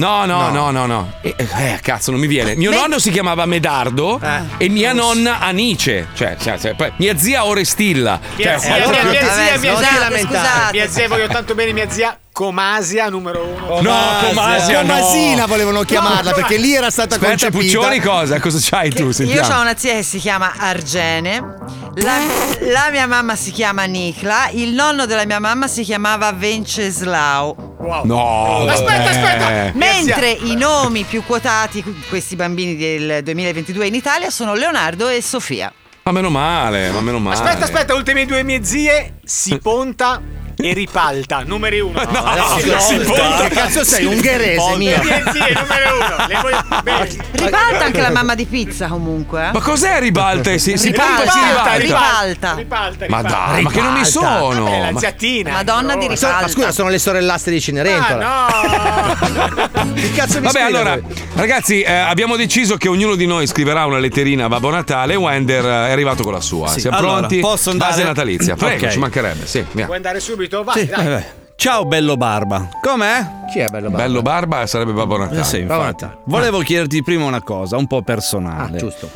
No, no, No. no, no, no. Eh, eh, cazzo, non mi viene. Mio nonno si chiamava Medardo Eh. e mia nonna Anice. Cioè, cioè, cioè, poi mia zia Orestilla. Mia Cioè, zia, mia, mia zia, mia scusate, zia, scusate. mia zia, voglio tanto bene mia zia Comasia numero uno. No, Comasia, no. Comasina volevano chiamarla No, perché lì era stata Aspetta, concepita. Puccioni, cosa? Cosa c'hai tu? Io Sentiamo. ho una zia che si chiama Argene, la, la mia mamma si chiama Nicla, il nonno della mia mamma si chiamava Venceslao. No. Aspetta, aspetta. Mentre i nomi più quotati, questi bambini del 2022 in Italia, sono Leonardo e Sofia. Ma meno male, ma meno male. Aspetta, aspetta, ultime due mie zie, Siponta e Ripalta, numeri uno. No, Sì, no, Siponta. Che cazzo sei, ungherese, mia? mie zie, numero uno. Le voglio bene. Ribalta anche la mamma di pizza comunque. eh? Ma cos'è ribalta? Si, si Ribalta, e si ribalta. ribalta. Ripalta, Ma ripalta. dai, ma che nomi Ribalta. sono? È la Ma-. Madonna di ribalta. ma scusa, sono le sorellastre di Cenerentola. Ah, no. Che cazzo mi Vabbè, allora, lui? ragazzi, eh, abbiamo deciso che ognuno di noi scriverà una letterina a Babbo Natale Wender eh, è arrivato con la sua. Sì. Siamo Allora, pronti? posso andare? Base natalizia. Prego, Ok. ci mancherebbe. Sì, via. Vuoi andare subito? Vai, Sì, dai. vai, vai. Ciao bello barba. Com'è? Chi è bello barba? Bello barba sarebbe Babbo Natale. Eh sì, Babbo infatti. Natale. Volevo chiederti prima una cosa, un po' personale. Ah, giusto.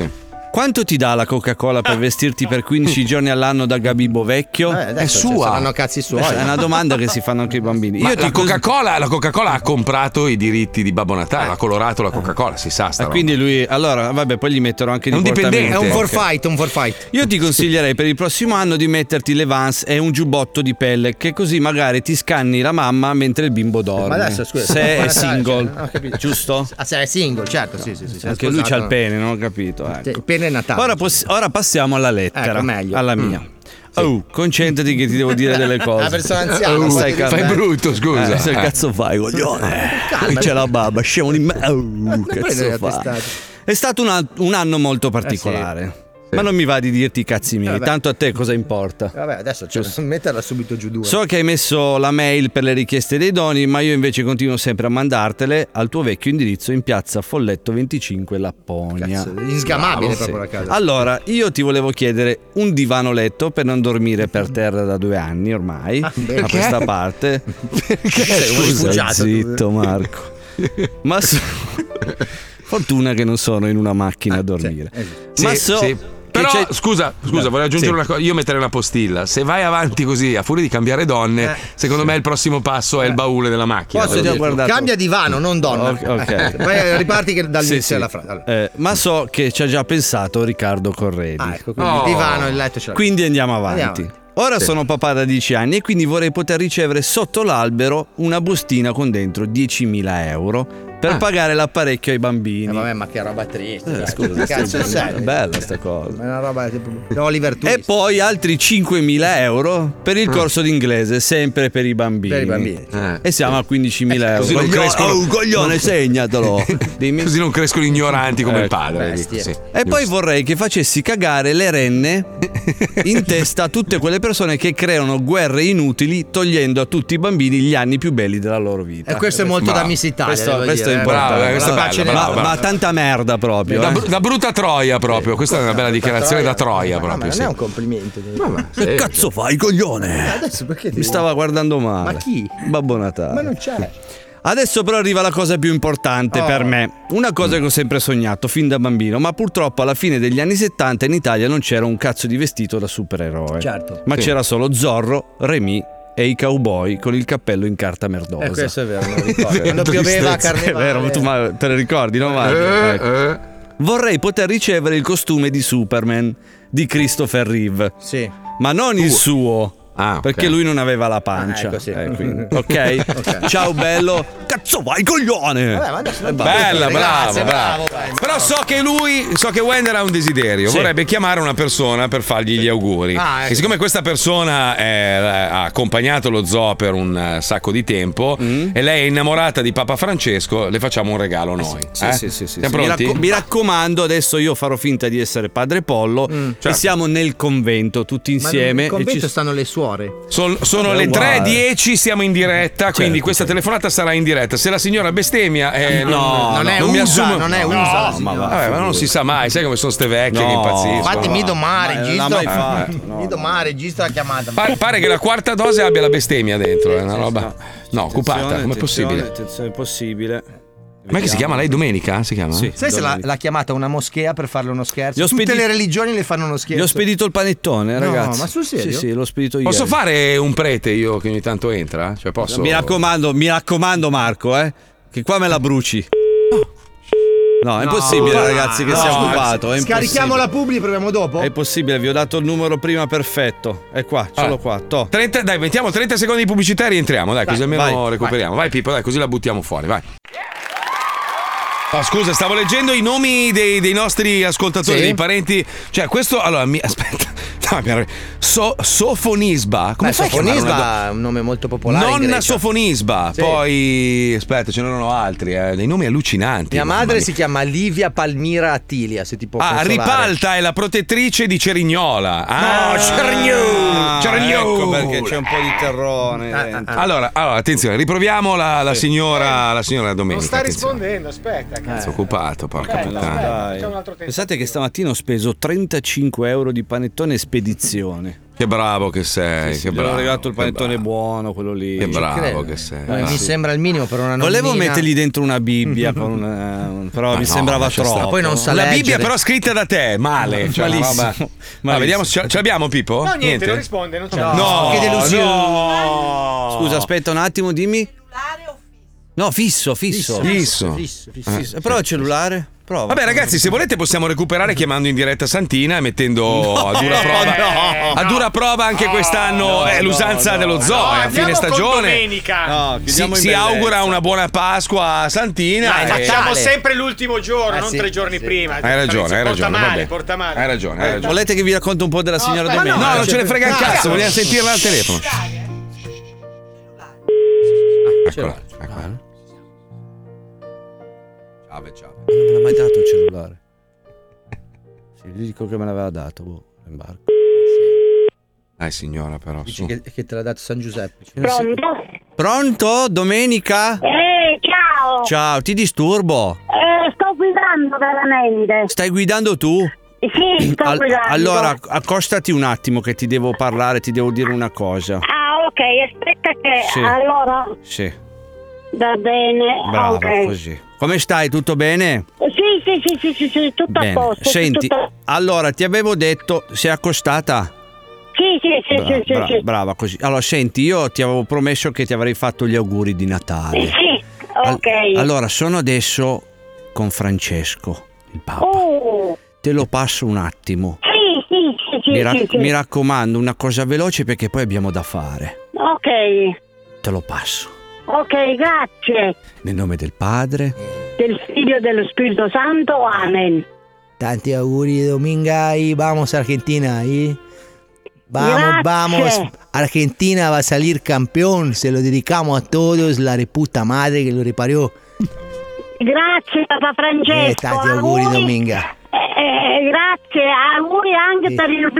Quanto ti dà la Coca-Cola per vestirti per 15 giorni all'anno da Gabibo vecchio? Eh, È sua. Saranno cazzi suoi. Questa è una domanda che si fanno anche i bambini. Io la, Coca-Cola, la Coca-Cola ha comprato i diritti di Babbo Natale, ha colorato la Coca-Cola, si sa sta Ah, quindi lui, allora, vabbè, poi gli metterò anche È un di dipendente. È un for Ok. fight, un for fight. Io ti consiglierei per il prossimo anno di metterti le Vans e un giubbotto di pelle, che così magari ti scanni la mamma mentre il bimbo dorme. Ma adesso scusa. se è single, cioè, giusto? Ah, se è single, certo, sì, sì, sì. sì, Anche lui c'ha il pene, non ho capito. ecco. Il pene è Natale. Ora, poss- ora passiamo alla lettera. Ecco, meglio. Alla mia. Oh, concentrati che ti devo dire delle cose. La persona anziana, Oh, stai ti cal- Fai Beh. brutto, scusa. Eh, se Eh. cazzo fai, coglione? Qui c'è la baba, scemo di me. Oh, cazzo a fa? testate. È stato un, un anno molto particolare. Ma non mi va di dirti i cazzi miei, Vabbè. tanto a te cosa importa? Vabbè, adesso cioè, metterla subito giù due. So che hai messo la mail per le richieste dei doni, ma io invece continuo sempre a mandartele al tuo vecchio indirizzo in piazza Folletto 25 Lapponia. Cazzo, insgamabile Bravo, proprio sì. la casa. Allora, io ti volevo chiedere un divano letto per non dormire per terra da due anni ormai, a perché? questa parte. Perché Sei tu. Zitto, Marco. Ma so- fortuna che non sono in una macchina a dormire. Sì, Ma so sì. Però c'è- scusa, scusa, Sì. vorrei aggiungere una cosa. Io metterei una postilla. Se vai avanti così, a furia di cambiare donne, secondo me il prossimo passo è il baule della macchina. Posso dire, dire. guardato- Cambia divano, non donna. Ok, ok. Poi riparti che dall'inizio Sì, sì. alla frase. Allora. Eh, ma so che ci ha già pensato Riccardo Corredi. Ah, ecco, quindi Oh. il divano, il letto ce l'ha. Quindi andiamo avanti. Andiamo. Ora sono papà da 10 anni e quindi vorrei poter ricevere sotto l'albero una bustina con dentro 10.000 euro per pagare l'apparecchio ai bambini. Eh, vabbè, ma che roba triste. Eh, scusa, che cazzo sei? è bella sta cosa. È una roba tipo Oliver Twist. E poi altri 5.000 euro per il corso d'inglese, sempre per i bambini. Per i bambini. Eh. E siamo a 15.000 euro. Così non Coglio- crescono- Oh, coglione, segnatelo. Dimmi. Così non crescono ignoranti come il Ecco. padre. dico, sì. E poi vorrei che facessi cagare le renne in testa a tutte quelle persone che creano guerre inutili togliendo a tutti i bambini gli anni più belli della loro vita. E questo è molto Bravo. da Miss Italia. Questo, devo questo è eh. importante. Eh, è Ma- ma, ma tanta merda proprio. Da, eh. br- da brutta troia proprio. Questa è una bella dichiarazione da troia ma proprio. non sì. è un complimento. Che cazzo fai, coglione? Adesso perché Mi stava guardando male. Ma chi? Babbo Natale. Ma non c'è. Adesso però arriva la cosa più importante Oh. per me. Una cosa che ho sempre sognato fin da bambino, ma purtroppo alla fine degli anni 70 in Italia non c'era un cazzo di vestito da supereroe. Certo. Ma Sì. c'era solo Zorro, Remy e i cowboy con il cappello in carta merdosa. Eh, questo è vero, lo ricordo. Quando pioveva a Tristezza. È carnevale. vero, tu ma- te le ricordi, no? Marco? Eh, Ecco. eh. Vorrei poter ricevere il costume di Superman di Christopher Reeve, Sì. ma non il suo. Ah, ok. Perché lui non aveva la pancia. Ah, ecco, sì. Eh, quindi- ok? Ciao bello, Cazzo vai, coglione! Vabbè, ma Bella, bravo, bravo, bravo. Però so che lui, so che Wender ha un desiderio, Sì. vorrebbe chiamare una persona per fargli gli auguri. Ah, ecco. E siccome questa persona eh, ha accompagnato lo zoo per un eh, sacco di tempo Mm. e lei è innamorata di Papa Francesco, le facciamo un regalo noi. Sì, eh? sì, sì, sì, Siamo sì. Mi, racco- mi raccomando, adesso io farò finta di essere padre Pollo e certo. siamo nel convento tutti Ma insieme. nel e convento ci- stanno le suore. Sol- sono Vabbè, le uguale. 3.10, siamo in diretta, quindi Certo, questa telefonata sarà in diretta. Se la signora bestemmia, eh, No, non, non è non mi usa, assumo. non è No, usa no, ma, vabbè, ma non si sa mai, sai come sono ste vecchie No. che impazziscono. Infatti, mi domani no. Mi domani registro la chiamata. Pare, pare che la quarta dose abbia la bestemmia dentro, è una roba. No, occupata, com'è Attenzione, possibile? Attenzione, è possibile. Ma che si chiama lei Domenica? Si chiama? Sì. Sai se l'ha, chiamata una moschea per farle uno scherzo? Gli ho Tutte spedito- le religioni le fanno uno Gli scherzo. ho spedito il panettone, No, ragazzi. ma sul serio? Sì, sì, l'ho spedito io. Posso fare un prete io che ogni tanto entra? Cioè posso. Mi raccomando, mi raccomando, Marco, eh. Che qua me la bruci. No, è impossibile, dai, ragazzi, che no. sia occupato. È Scarichiamo impossibile. la publi, proviamo dopo? È possibile, vi ho dato il numero prima perfetto. È qua, ce l'ho qua. To. 30, dai, mettiamo 30 secondi di pubblicità e rientriamo, dai, così almeno vai, recuperiamo. Vai. Pippo, dai, così la buttiamo fuori, vai. Oh, scusa, stavo leggendo i nomi dei, dei nostri ascoltatori, Sì. dei parenti. Cioè, questo. Allora, mi, aspetta. No, mi arri- so, Sofonisba. Come Beh, fai? Sofonisba è un nome molto popolare. Nonna. Sofonisba. Sì. Poi, aspetta, ce n'erano altri, eh, dei nomi allucinanti. Mia mamma madre mia. si chiama Livia Palmira Attilia, se ti può Ah, consolare. Ripalta è la protettrice di Cerignola. Ah, No, Cerignola. Cerignola. Ecco perché c'è un po' di terrone Ah, dentro. Allora, allora, attenzione, riproviamo la, la signora, la signora Non Domenica. sta attenzione. rispondendo, aspetta. Cazzo. Sono occupato, porca Aspetta, puttana. aspetta, Dai. facciamo un altro tempo. Pensate che stamattina ho speso 35 euro di panettone spedizione. Che bravo che sei, Sì, sì, che bravo. regalato il panettone bravo. buono, quello lì. Che bravo che sei. Eh, mi sembra il minimo per una Volevo nonnina. mettergli dentro una Bibbia, con una- un- però Ma mi no, sembrava troppo. Poi non sa La leggere. Bibbia però scritta da te, male. Cioè, una Malissimo, roba- malissimo. Ah, vediamo, se ce ce l'abbiamo Pippo? No, niente, non risponde, non c'è. No, che delusione. no. Scusa, aspetta un attimo, dimmi. No, fisso, fisso. Fisso. Fisso, fisso. Fisso. Eh, Prova il cellulare. Prova. Vabbè ragazzi, se volete possiamo recuperare chiamando in diretta Santina e mettendo a dura prova. no. a dura prova anche quest'anno è l'usanza dello zoo, No, è a andiamo fine con stagione. domenica. No, Si, si augura una buona Pasqua a Santina. Dai, e- facciamo sempre l'ultimo giorno, Eh, non sì, tre giorni sì. prima. Hai ragione, hai porta ragione. Male, vabbè. porta male. Hai ragione, hai ragione. Volete che vi racconto un po' della signora Domenica? No, non ce ne frega il No, cazzo, no. vogliamo sentirla al telefono. Eccola, eccola. Ciao, ciao. Non me l'ha mai dato il cellulare. Sì, gli dico che me l'aveva dato. Boh, imbarco. Dai signora però, Dici su. che, che te l'ha dato San Giuseppe. Pronto? Pronto? Domenica? Eh, ciao! Ciao, ti disturbo. Eh, sto guidando veramente. Stai guidando tu? Sì, sto Al- guidando. allora, accostati un attimo che ti devo parlare, ti devo dire una cosa. Ah, ok, aspetta che... Sì. Allora, Sì, va bene. brava, ok. così. Come stai? Tutto bene? Sì, sì, sì, sì, sì, sì, tutto a Bene. posto. Senti, tutto- allora ti avevo detto, sei accostata? Sì, sì, sì, Bra- sì, sì, bra- sì. Brava così. Allora, senti, io ti avevo promesso che ti avrei fatto gli auguri di Natale. Sì, Al- ok. allora, sono adesso con Francesco, il Papa. Oh, Te lo passo un attimo. sì, sì, sì, sì, mi, ra- sì, sì. mi raccomando, una cosa veloce perché poi abbiamo da fare. Ok, Te lo passo. Ok, grazie. Nel nome del Padre. Del Figlio e dello Spirito Santo, amen. Tanti auguri Dominga y vamos Argentina y vamos, Grazie. vamos. Argentina va a salir campeón. Se lo dedicamos a todos, la reputa madre que lo riparió. Grazie, Papa Francesco. Eh, tanti auguri Dominga. Eh, eh, grazie, auguri anche per, il,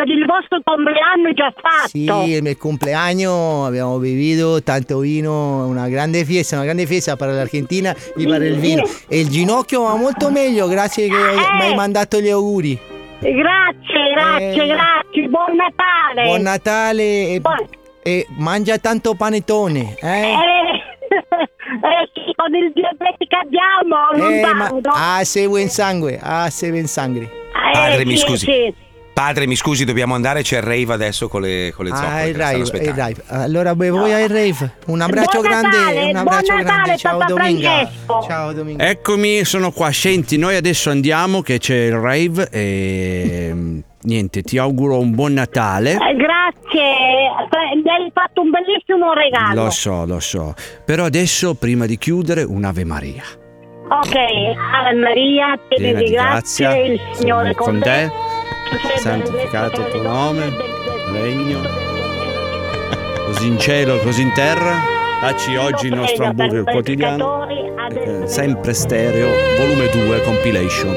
per il vostro compleanno già fatto. Sí, en el cumpleaños habíamos bebido tanto vino, una grande fiesta, una grande fiesta para la Argentina y para el vino. El ginocchio va molto meglio, grazie che mi hai mandato gli auguri. Grazie, grazie, Eh. grazie. Buon Natale. Buon Natale e, Buon- e mangia tanto panettone, eh? Eh, eh, sì, con il diabete che abbiamo, non Eh, ma ah, sei buon sangue, ah, sei buon sangue. Eh, Padre, mi sì, scusi. sì. Padre, mi scusi, dobbiamo andare, c'è il rave adesso con le, con le zoccole. Ah, il rave, il aspettando. rave. Allora beh, voi al rave. Un abbraccio Buon grande, Natale, un abbraccio buon grande. Natale, Ciao Dominga. Ciao Dominga. Eccomi, sono qua. Senti, noi adesso andiamo che c'è il rave e mm, niente, ti auguro un buon Natale. Eh, grazie, mi hai fatto un bellissimo regalo. Lo so, lo so. Però adesso, prima di chiudere, un'Ave Maria. Ok, Ave Maria, pieni Piena di di grazia, grazia, il Signore con, con te. te. Santificato il tuo nome, regno. Così in cielo, così in terra. Dacci oggi il nostro hamburger quotidiano. Eh, sempre stereo, volume 2, compilation.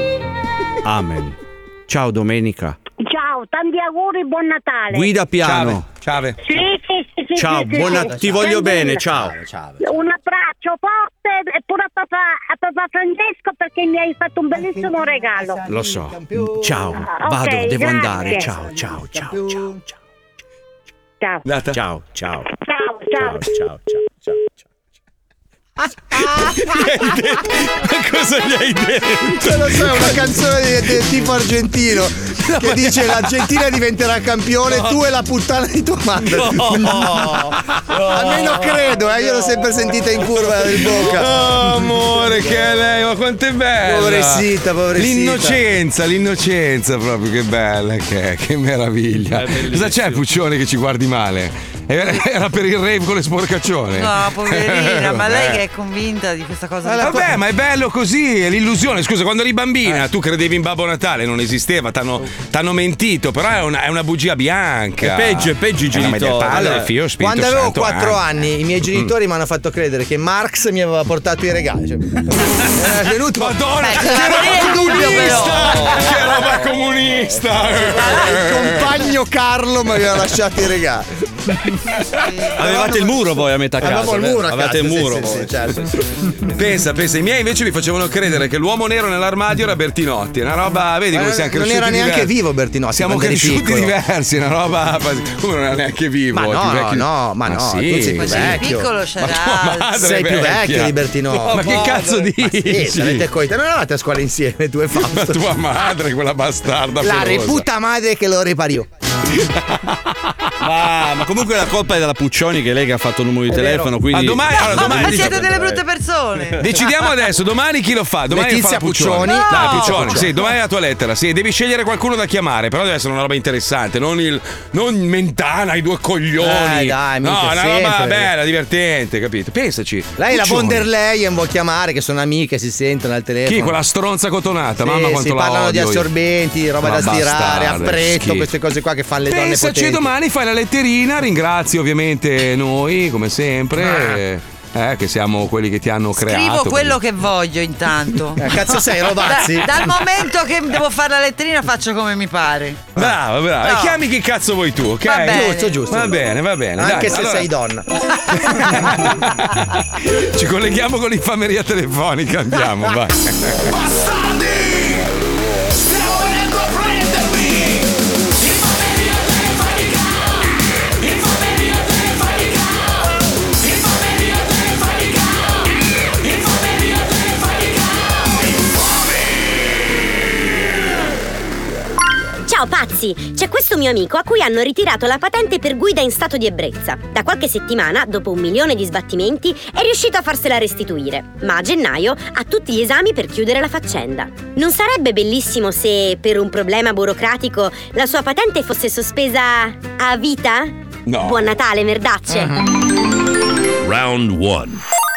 Amen. Ciao Domenica. Ciao, tanti auguri, buon Natale. Guida piano. Ciao. Sì, sì, Ciao, sì, buona- sì. ti voglio bene, ciao. Un abbraccio forte e pure a papà, a papà Francesco perché mi hai fatto un bellissimo regalo. Lo so. Ciao, Ok, vado, devo grazie. andare. Ciao, ciao, ciao, ciao. Ciao. Ciao, ciao. Ciao, Ciao, ciao. ciao, ciao, ciao. Ma cosa gli hai detto? Non lo so, è una canzone di- del tipo argentino che dice l'Argentina diventerà campione, tu e la puttana di tua madre. Almeno credo, eh, io l'ho sempre sentita in curva del bocca. Oh, amore, che è lei, ma quanto è bella! Pobrecita, pobrecita. L'innocenza, l'innocenza proprio, che bella che è, che meraviglia. Cosa c'è, Puccione, che ci guardi male? Era per il rave con le sporcaccione. No, poverina, ma lei Vabbè. che è convinta di questa cosa. Eh, Vabbè, ma è bello così, è l'illusione. Scusa, quando eri bambina tu credevi in Babbo Natale, non esisteva, t'hanno, t'hanno mentito, però è una, è una bugia bianca. È peggio, è peggio i Eh, genitori. Allora, del Figlio, quando avevo Santo, 4 eh. anni, i miei genitori mi hanno fatto credere che Marx mi aveva portato i regali. Cioè, era venuto. Madonna, Beh, che c'era roba comunista! Che roba comunista! Il compagno Carlo mi aveva lasciato i regali. Avevate il muro voi a metà casa. Avevamo il muro a Avevate il muro sì, certo. Pensa, pensa, i miei invece mi facevano credere che l'uomo nero nell'armadio era Bertinotti. Una roba, vedi come Eh, siamo non cresciuti era neanche diversi. vivo Bertinotti Siamo cresciuti diversi, una roba. Come non era neanche vivo? Ma no, no, ma no, sì, tu sei più vecchio. piccolo Ma c'era tua madre Sei più vecchio di Bertinotti. Ma che cazzo Ma dici? sì, avete coita- Non eravate a scuola insieme, tu e Fausto. tua madre, quella bastarda. La reputa madre che lo ripariò. Ma, ma comunque la colpa è della Puccioni che lei che ha fatto il numero di telefono. Quindi... Ah, domani- allora, domani- Ma siete delle brutte persone. Decidiamo adesso, domani chi lo fa? Domani Letizia fa la Puccioni. Puccioni. Dai, No. Puccioni, sì, domani è la tua lettera. Sì, devi scegliere qualcuno da chiamare, però deve essere una roba interessante, non il non Mentana, i due coglioni. Dai, dai, no, una roba sempre. bella, divertente, capito? Pensaci. Lei la Puccioni. von der Leyen vuol chiamare, che sono amiche, si sentono al telefono. Chi? Quella stronza cotonata, Sì, mamma sì, quanto la parlano di odio io. assorbenti, roba Ma da stirare, bastarde, affretto, schifo. queste cose qua che fanno le donne Pensaci potenti. domani fai la letterina, ringrazi ovviamente noi, come sempre. eh, che siamo quelli che ti hanno creato. Scrivo quello che voglio intanto. Eh, cazzo sei, Rovazzi? Da- dal momento che devo fare la letterina faccio come mi pare. Brava, brava. No. E chiami chi cazzo vuoi tu, ok? Va bene. Giusto, giusto. Va bene, va bene. Anche dai, se allora sei donna. Ci colleghiamo con l'infameria telefonica, andiamo, vai. Bastardi! Pazzi! C'è questo mio amico a cui hanno ritirato la patente per guida in stato di ebbrezza. Da qualche settimana, dopo un milione di sbattimenti, è riuscito a farsela restituire. Ma a gennaio ha tutti gli esami per chiudere la faccenda. Non sarebbe bellissimo se, per un problema burocratico, la sua patente fosse sospesa a vita? No. Buon Natale, merdacce! Round 1.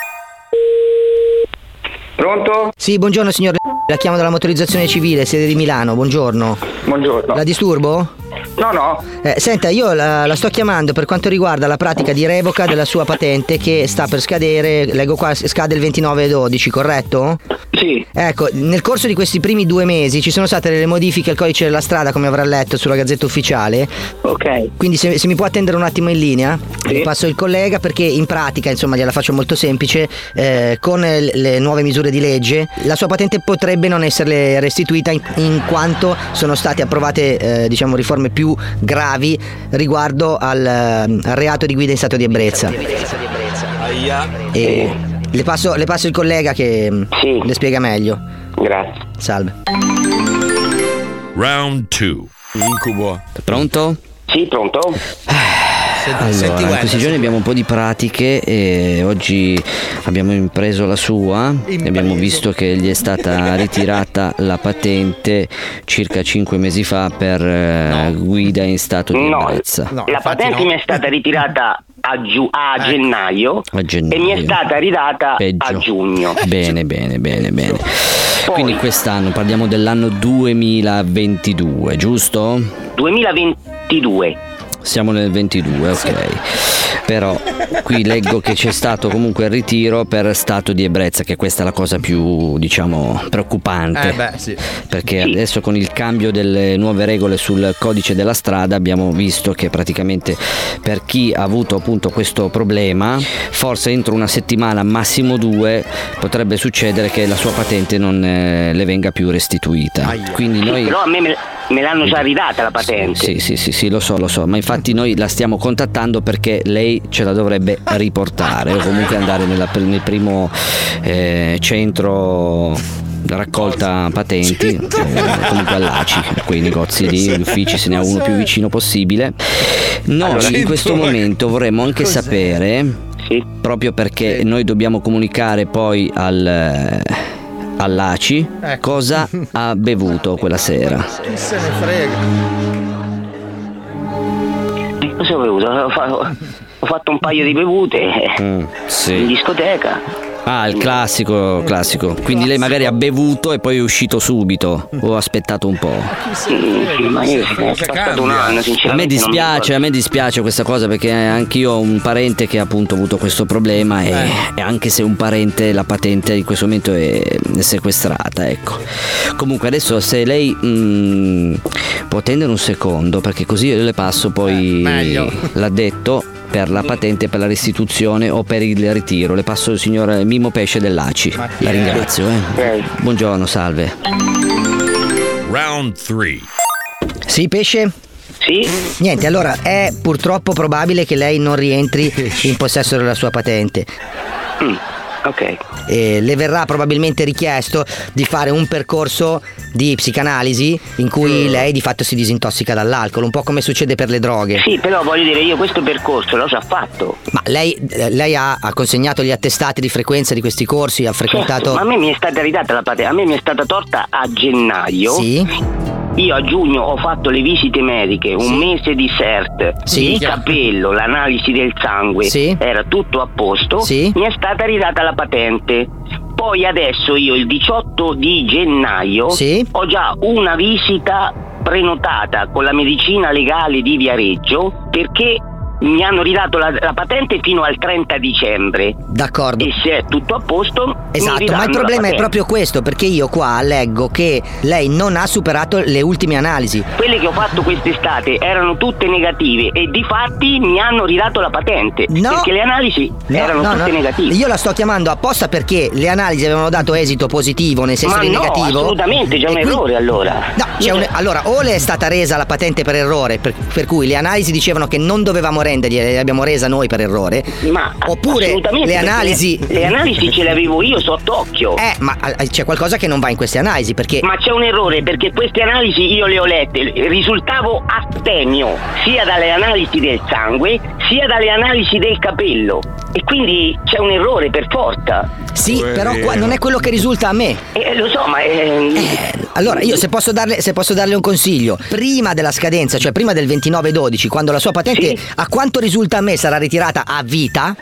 Pronto? Sì, buongiorno signor. La chiamo dalla motorizzazione civile, sede di Milano. Buongiorno. Buongiorno. La disturbo? No, no. Eh, senta, io la, la sto chiamando per quanto riguarda la pratica di revoca della sua patente che sta per scadere, leggo qua, scade il 29-12, corretto? Sì. Ecco, nel corso di questi primi due mesi ci sono state delle modifiche al codice della strada, come avrà letto sulla Gazzetta Ufficiale. Ok. Quindi se, se mi può attendere un attimo in linea, Sì. passo il collega perché in pratica, insomma, gliela faccio molto semplice, eh, con le, le nuove misure di legge, la sua patente potrebbe non esserle restituita in, in quanto sono state approvate, eh, diciamo, riforme più gravi riguardo al, eh, al reato di guida in stato di ebbrezza. E le passo, le passo il collega che mm, le spiega meglio. Grazie. Salve. Round 2. Incubo. Pronto? Sì, pronto? Allora, in questi giorni abbiamo un po' di pratiche e oggi abbiamo impreso la sua e abbiamo visto che gli è stata ritirata la patente circa 5 mesi fa per eh, guida in stato di No, ebbrezza. la patente mi è stata ritirata a, giu- a gennaio, A gennaio. e mi è stata ridata Peggio. a giugno. Bene, bene, bene, bene. Quindi quest'anno parliamo dell'anno 2022, giusto? 2022. Siamo nel 22, ok. Però qui leggo che c'è stato comunque il ritiro per stato di ebbrezza, che questa è la cosa più, diciamo, preoccupante. Eh beh, sì. Perché adesso con il cambio delle nuove regole sul codice della strada abbiamo visto che praticamente per chi ha avuto appunto questo problema, forse entro una settimana, massimo due, potrebbe succedere che la sua patente non eh, le venga più restituita. Quindi Sì, noi... però a me me, me l'hanno già ridata la patente. Sì, sì, sì, sì, lo so, lo so, ma infatti noi la stiamo contattando perché lei ce la dovrebbe riportare o comunque andare nella- nel primo eh, centro raccolta patenti eh, comunque all'ACI quei negozi lì, gli uffici se ne ha uno più vicino possibile. Noi Allora, in questo momento vorremmo anche Cos'è? sapere proprio perché noi dobbiamo comunicare poi al all'ACI Ecco. cosa ha bevuto quella sera Chi se ne frega? Cosa ho bevuto? Ho fa- ho fatto un paio di bevute Mm, sì. in discoteca. Ah, il classico, classico. Quindi lei magari ha bevuto e poi è uscito subito o ha aspettato un po'. Mm, Ma io è passato un anno, A sinceramente. me non mi dispiace, a me dispiace questa cosa perché anch'io ho un parente che ha appunto avuto questo problema e, e anche se un parente la patente in questo momento è, è sequestrata, ecco. Comunque adesso se lei mm, può attendere un secondo perché così io le passo poi l'ha detto per la patente, per la restituzione o per il ritiro. Le passo il signor Mimo Pesce dell'ACI. La ringrazio. Eh. Buongiorno, salve. Round 3. Sì, pesce? Sì. Niente, allora è purtroppo probabile che lei non rientri in possesso della sua patente. Ok. E le verrà probabilmente richiesto di fare un percorso di psicanalisi in cui lei di fatto si disintossica dall'alcol, un po' come succede per le droghe. Sì, però voglio dire, io questo percorso l'ho già fatto. Ma lei, eh, lei ha, ha consegnato gli attestati di frequenza di questi corsi, ha frequentato... Certo, ma a me mi è stata ridata la patente, a me mi è stata torta a gennaio. Sì. Io a giugno ho fatto le visite mediche, un mese di CERT, Sì. il capello, l'analisi del sangue, era tutto a posto, mi è stata ridata la patente. Poi adesso io il 18 di gennaio ho già una visita prenotata con la medicina legale di Viareggio perché mi hanno ridato la, la patente fino al 30 dicembre. D'accordo. E se è tutto a posto, Esatto, ma il problema è proprio questo, perché io qua leggo che lei non ha superato le ultime analisi. Quelle che ho fatto quest'estate erano tutte negative e di fatti mi hanno ridato la patente. No. Perché le analisi No, erano no, tutte no. negative. Io la sto chiamando apposta perché le analisi avevano dato esito positivo, nel senso Ma di no, negativo. assolutamente, c'è un qui- errore allora. No, un- allora, o le è stata resa la patente per errore, per, per cui le analisi dicevano che non dovevamo rendergli, le abbiamo resa noi per errore. Ma Oppure le analisi. Le ascolti ce le avevo io sott'occhio. Eh, ma eh, c'è qualcosa che non va in queste analisi perché. Ma c'è un errore perché queste analisi io le ho lette, risultavo astemio sia dalle analisi del sangue sia dalle analisi del capello e quindi c'è un errore per forza. Sì, però qua non è quello che risulta a me. Eh, lo so, ma eh, Allora, io se posso, darle, se posso darle un consiglio, prima della scadenza, cioè prima del 29-12, quando la sua patente, a quanto risulta a me, sarà ritirata a vita,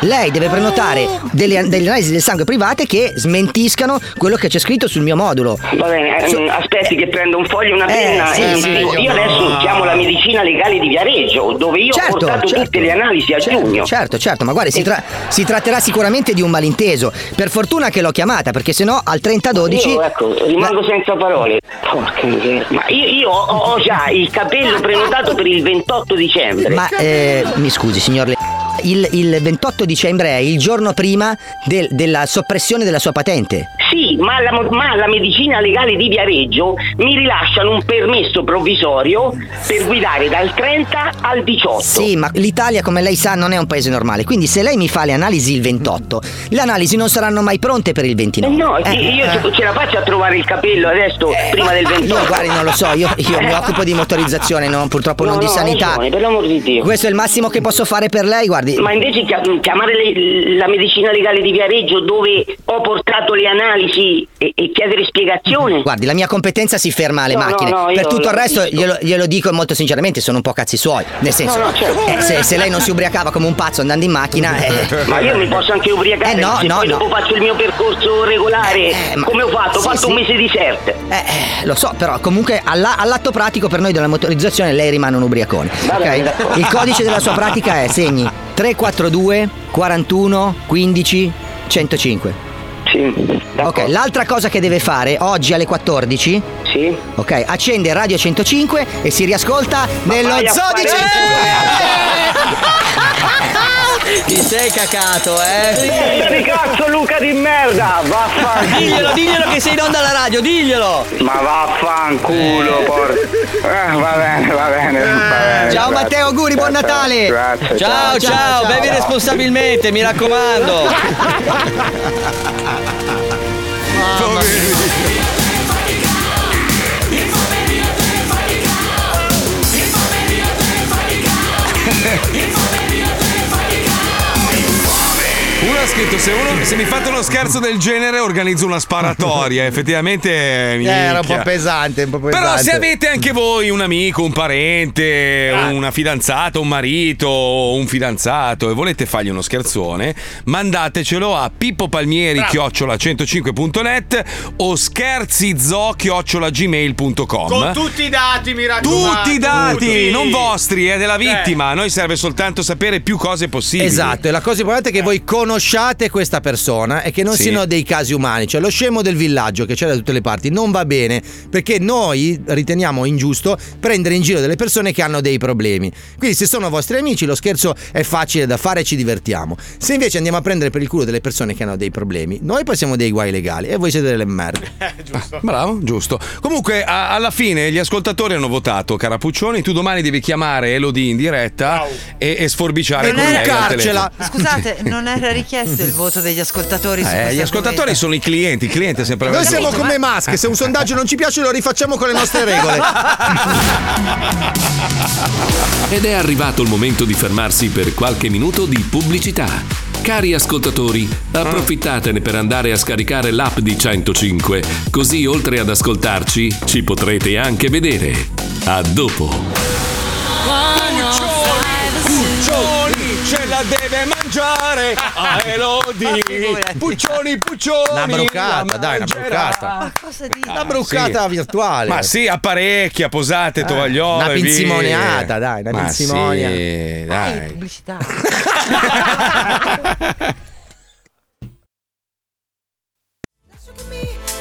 lei deve prenotare delle, delle analisi del sangue private che smentiscano quello che c'è scritto sul mio modulo. Va bene, ehm, aspetti che prendo un foglio e una penna sì, e sì. scrivo. Io adesso chiamo la medicina legale di Viareggio, dove io Certo, ho portato certo. tutte le analisi a giugno. Certo, certo, ma guardi, si, tra- si tratterà sicuramente di un malinteso. Per fortuna che l'ho chiamata, perché sennò al 30-12. Io, ecco, rimango senza parole. Porca miseria. Ma io, io ho, ho già il capello prenotato per il 28 dicembre. Ma eh, mi scusi, signor Le. Il, il 28 dicembre è il giorno prima del- della soppressione della sua patente. Sì, ma la, ma la medicina legale di Viareggio mi rilasciano un permesso provvisorio per guidare dal 30 al 18. Sì, ma l'Italia, come lei sa, non è un paese normale. Quindi, se lei mi fa le analisi il 28, le analisi non saranno mai pronte per il 29. No, Eh, io eh. ce- la faccio a trovare il capello adesso prima del 28. No, guardi, non lo so, io, io mi occupo di motorizzazione, non- purtroppo No, non di no, sanità. ragione, per l'amor di Dio. Questo è il massimo che posso fare per lei, guardi. Ma invece chia- chiamare la medicina legale di Viareggio dove ho portato le analisi e, e chiedere spiegazione. Guardi, la mia competenza si ferma alle No, macchine. no, no, per tutto il resto glielo, glielo dico molto sinceramente, sono un po' cazzi suoi. Nel senso, certo. eh, se, se lei non si ubriacava come un pazzo andando in macchina. eh, Ma io mi posso anche ubriacare Eh, no, no, dopo faccio il mio percorso regolare. ma- Come ho fatto? Ho sì, fatto un sì. mese di cert. Eh, lo so, però comunque alla- all'atto pratico per noi della motorizzazione lei rimane un ubriacone. Va bene, ok? d'accordo. Il codice della sua pratica è segni 342 41 15 105. Sì. Ok, l'altra cosa che deve fare oggi alle 14 Sì. Ok, accende Radio 105 e si riascolta nello vai a zoo di fare- Ti sei cacato, eh? Testa di cazzo Luca di merda, vaffanculo. Diglielo, diglielo che sei in onda alla radio, diglielo! Ma vaffanculo, porca. Eh, va bene, va bene, va bene. Ciao grazie. Matteo, auguri, buon Ciao, Natale! Grazie. Ciao, ciao, bevi responsabilmente, mi raccomando. Uno ha scritto: se, uno- se mi fate uno scherzo del genere, organizzo una sparatoria. Effettivamente, Eh, era un po' pesante, un po' pesante. Però se avete anche voi un amico, un parente, una fidanzata, un marito o un fidanzato e volete fargli uno scherzone, mandatecelo a Pippo Palmieri chiocciola 105.net o scherzizo chiocciola gmail.com. Con tutti i dati, mi raccomando. Tutti i dati, tutti. non vostri, è della vittima. A noi serve soltanto sapere più cose possibili. Esatto, e la cosa importante è che voi conosciate questa persona e che non Sì. siano dei casi umani, cioè lo scemo del villaggio che c'è da tutte le parti non va bene perché noi riteniamo ingiusto prendere in giro delle persone che hanno dei problemi. Quindi se sono vostri amici lo scherzo è facile da fare e ci divertiamo. Se invece andiamo a prendere per il culo delle persone che hanno dei problemi, noi poi siamo dei guai legali e voi siete delle merde. Bravo, giusto. Comunque, a- alla fine gli ascoltatori hanno votato, cara Puccioni. Tu domani devi chiamare Elodie in diretta e, e sforbiciare Non con lei. Scusate, non era richiesto il voto degli ascoltatori Eh, questo gli ascoltatori sono i clienti, il cliente è sempre Noi siamo come Musk, se un sondaggio non ci piace lo rifacciamo con le nostre regole. Ed è arrivato il momento di fermarsi per qualche minuto di pubblicità. Cari ascoltatori, approfittatene per andare a scaricare l'app di 105, così oltre ad ascoltarci ci potrete anche vedere. A dopo. La deve mangiare a Elodie. Puccioni, Puccioni. Una brucata, la dai, una mangerà. brucata. cosa dici? Una brucata sì. virtuale. Ma sì, apparecchia, posate, tovagliole. una pinzimoniata, dai, una Ma pinzimonia. Sì, dai. pubblicità.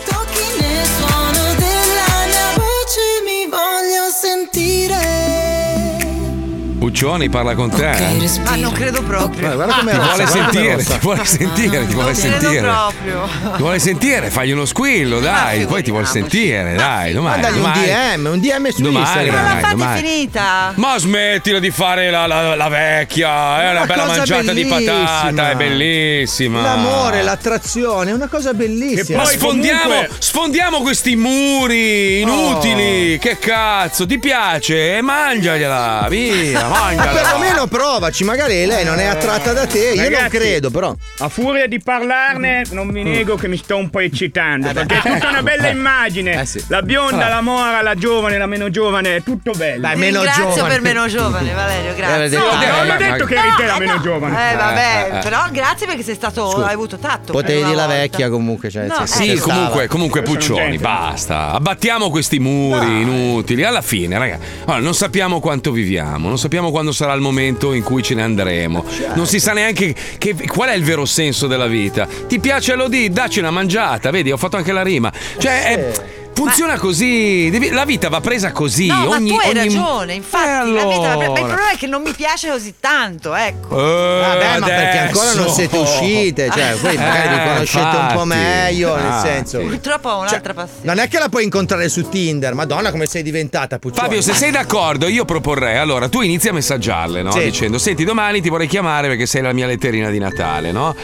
Tocchi nel suono della mia voce mi voglio sentire. Puccioni parla con te. eh? Ma non credo proprio. Guarda come Ti vuole sentire, ti vuole sentire, ti vuole Non credo sentire. proprio. Ti vuole sentire, fagli uno squillo, dai, poi ti vuole sentire, dai, domani. Mandagli un domani. DM, un DM su Domani, Instagram. Ma la fate domani. finita. Ma smettila di fare la, la- la vecchia, è una Una bella mangiata di bellissima. patata, è bellissima. L'amore, l'attrazione, è una cosa bellissima. Ma sfondiamo, comunque- sfondiamo questi muri inutili. Oh. Che cazzo, ti piace? E mangiagliela, via, Ma mangiala. perlomeno provaci, magari lei non è attratta da te, io non Ragazzi, credo, però. A furia di parlarne, non vi nego che mi sto un po' eccitando. Perché è tutta una bella immagine. Eh sì. La bionda, Ah. la mora, la giovane, la meno giovane, è tutto bello. Dai, meno ringrazio giovane. per meno giovane, Valerio, grazie. Eh, No, Ah, non ho detto ma- che eri te la meno giovane. Eh vabbè, eh, eh. però grazie perché sei stato, Scusa. hai avuto tatto. Potevi dire la vecchia comunque, cioè, No, eh. Sì, stava. comunque, comunque Puccioni, basta. Abbattiamo questi muri inutili. Alla fine, ragazzi, allora, non sappiamo quanto viviamo, non sappiamo quando sarà il momento in cui ce ne andremo. Non si sa neanche che- qual è il vero senso della vita. Ti piace Elodie? Dacci una mangiata, vedi, ho fatto anche la rima. Cioè, è- funziona così. Devi- la vita va presa così. No, ogni, ma tu hai ogni- ragione, infatti Eh, la vita va pre- ma il allora. problema è che non mi piace così tanto, ecco. Eh, Vabbè, ma perché ancora non siete uscite, cioè voi magari vi Eh, conoscete un po' infatti, meglio, nel infatti. senso. Purtroppo ho Cioè, un'altra passione. non è che la puoi incontrare su Tinder, madonna come sei diventata Puccioni. Fabio, se sei d'accordo, io proporrei. Allora, tu inizi a messaggiarle, no? Sì. Dicendo: Senti, domani ti vorrei chiamare perché sei la mia letterina di Natale, no?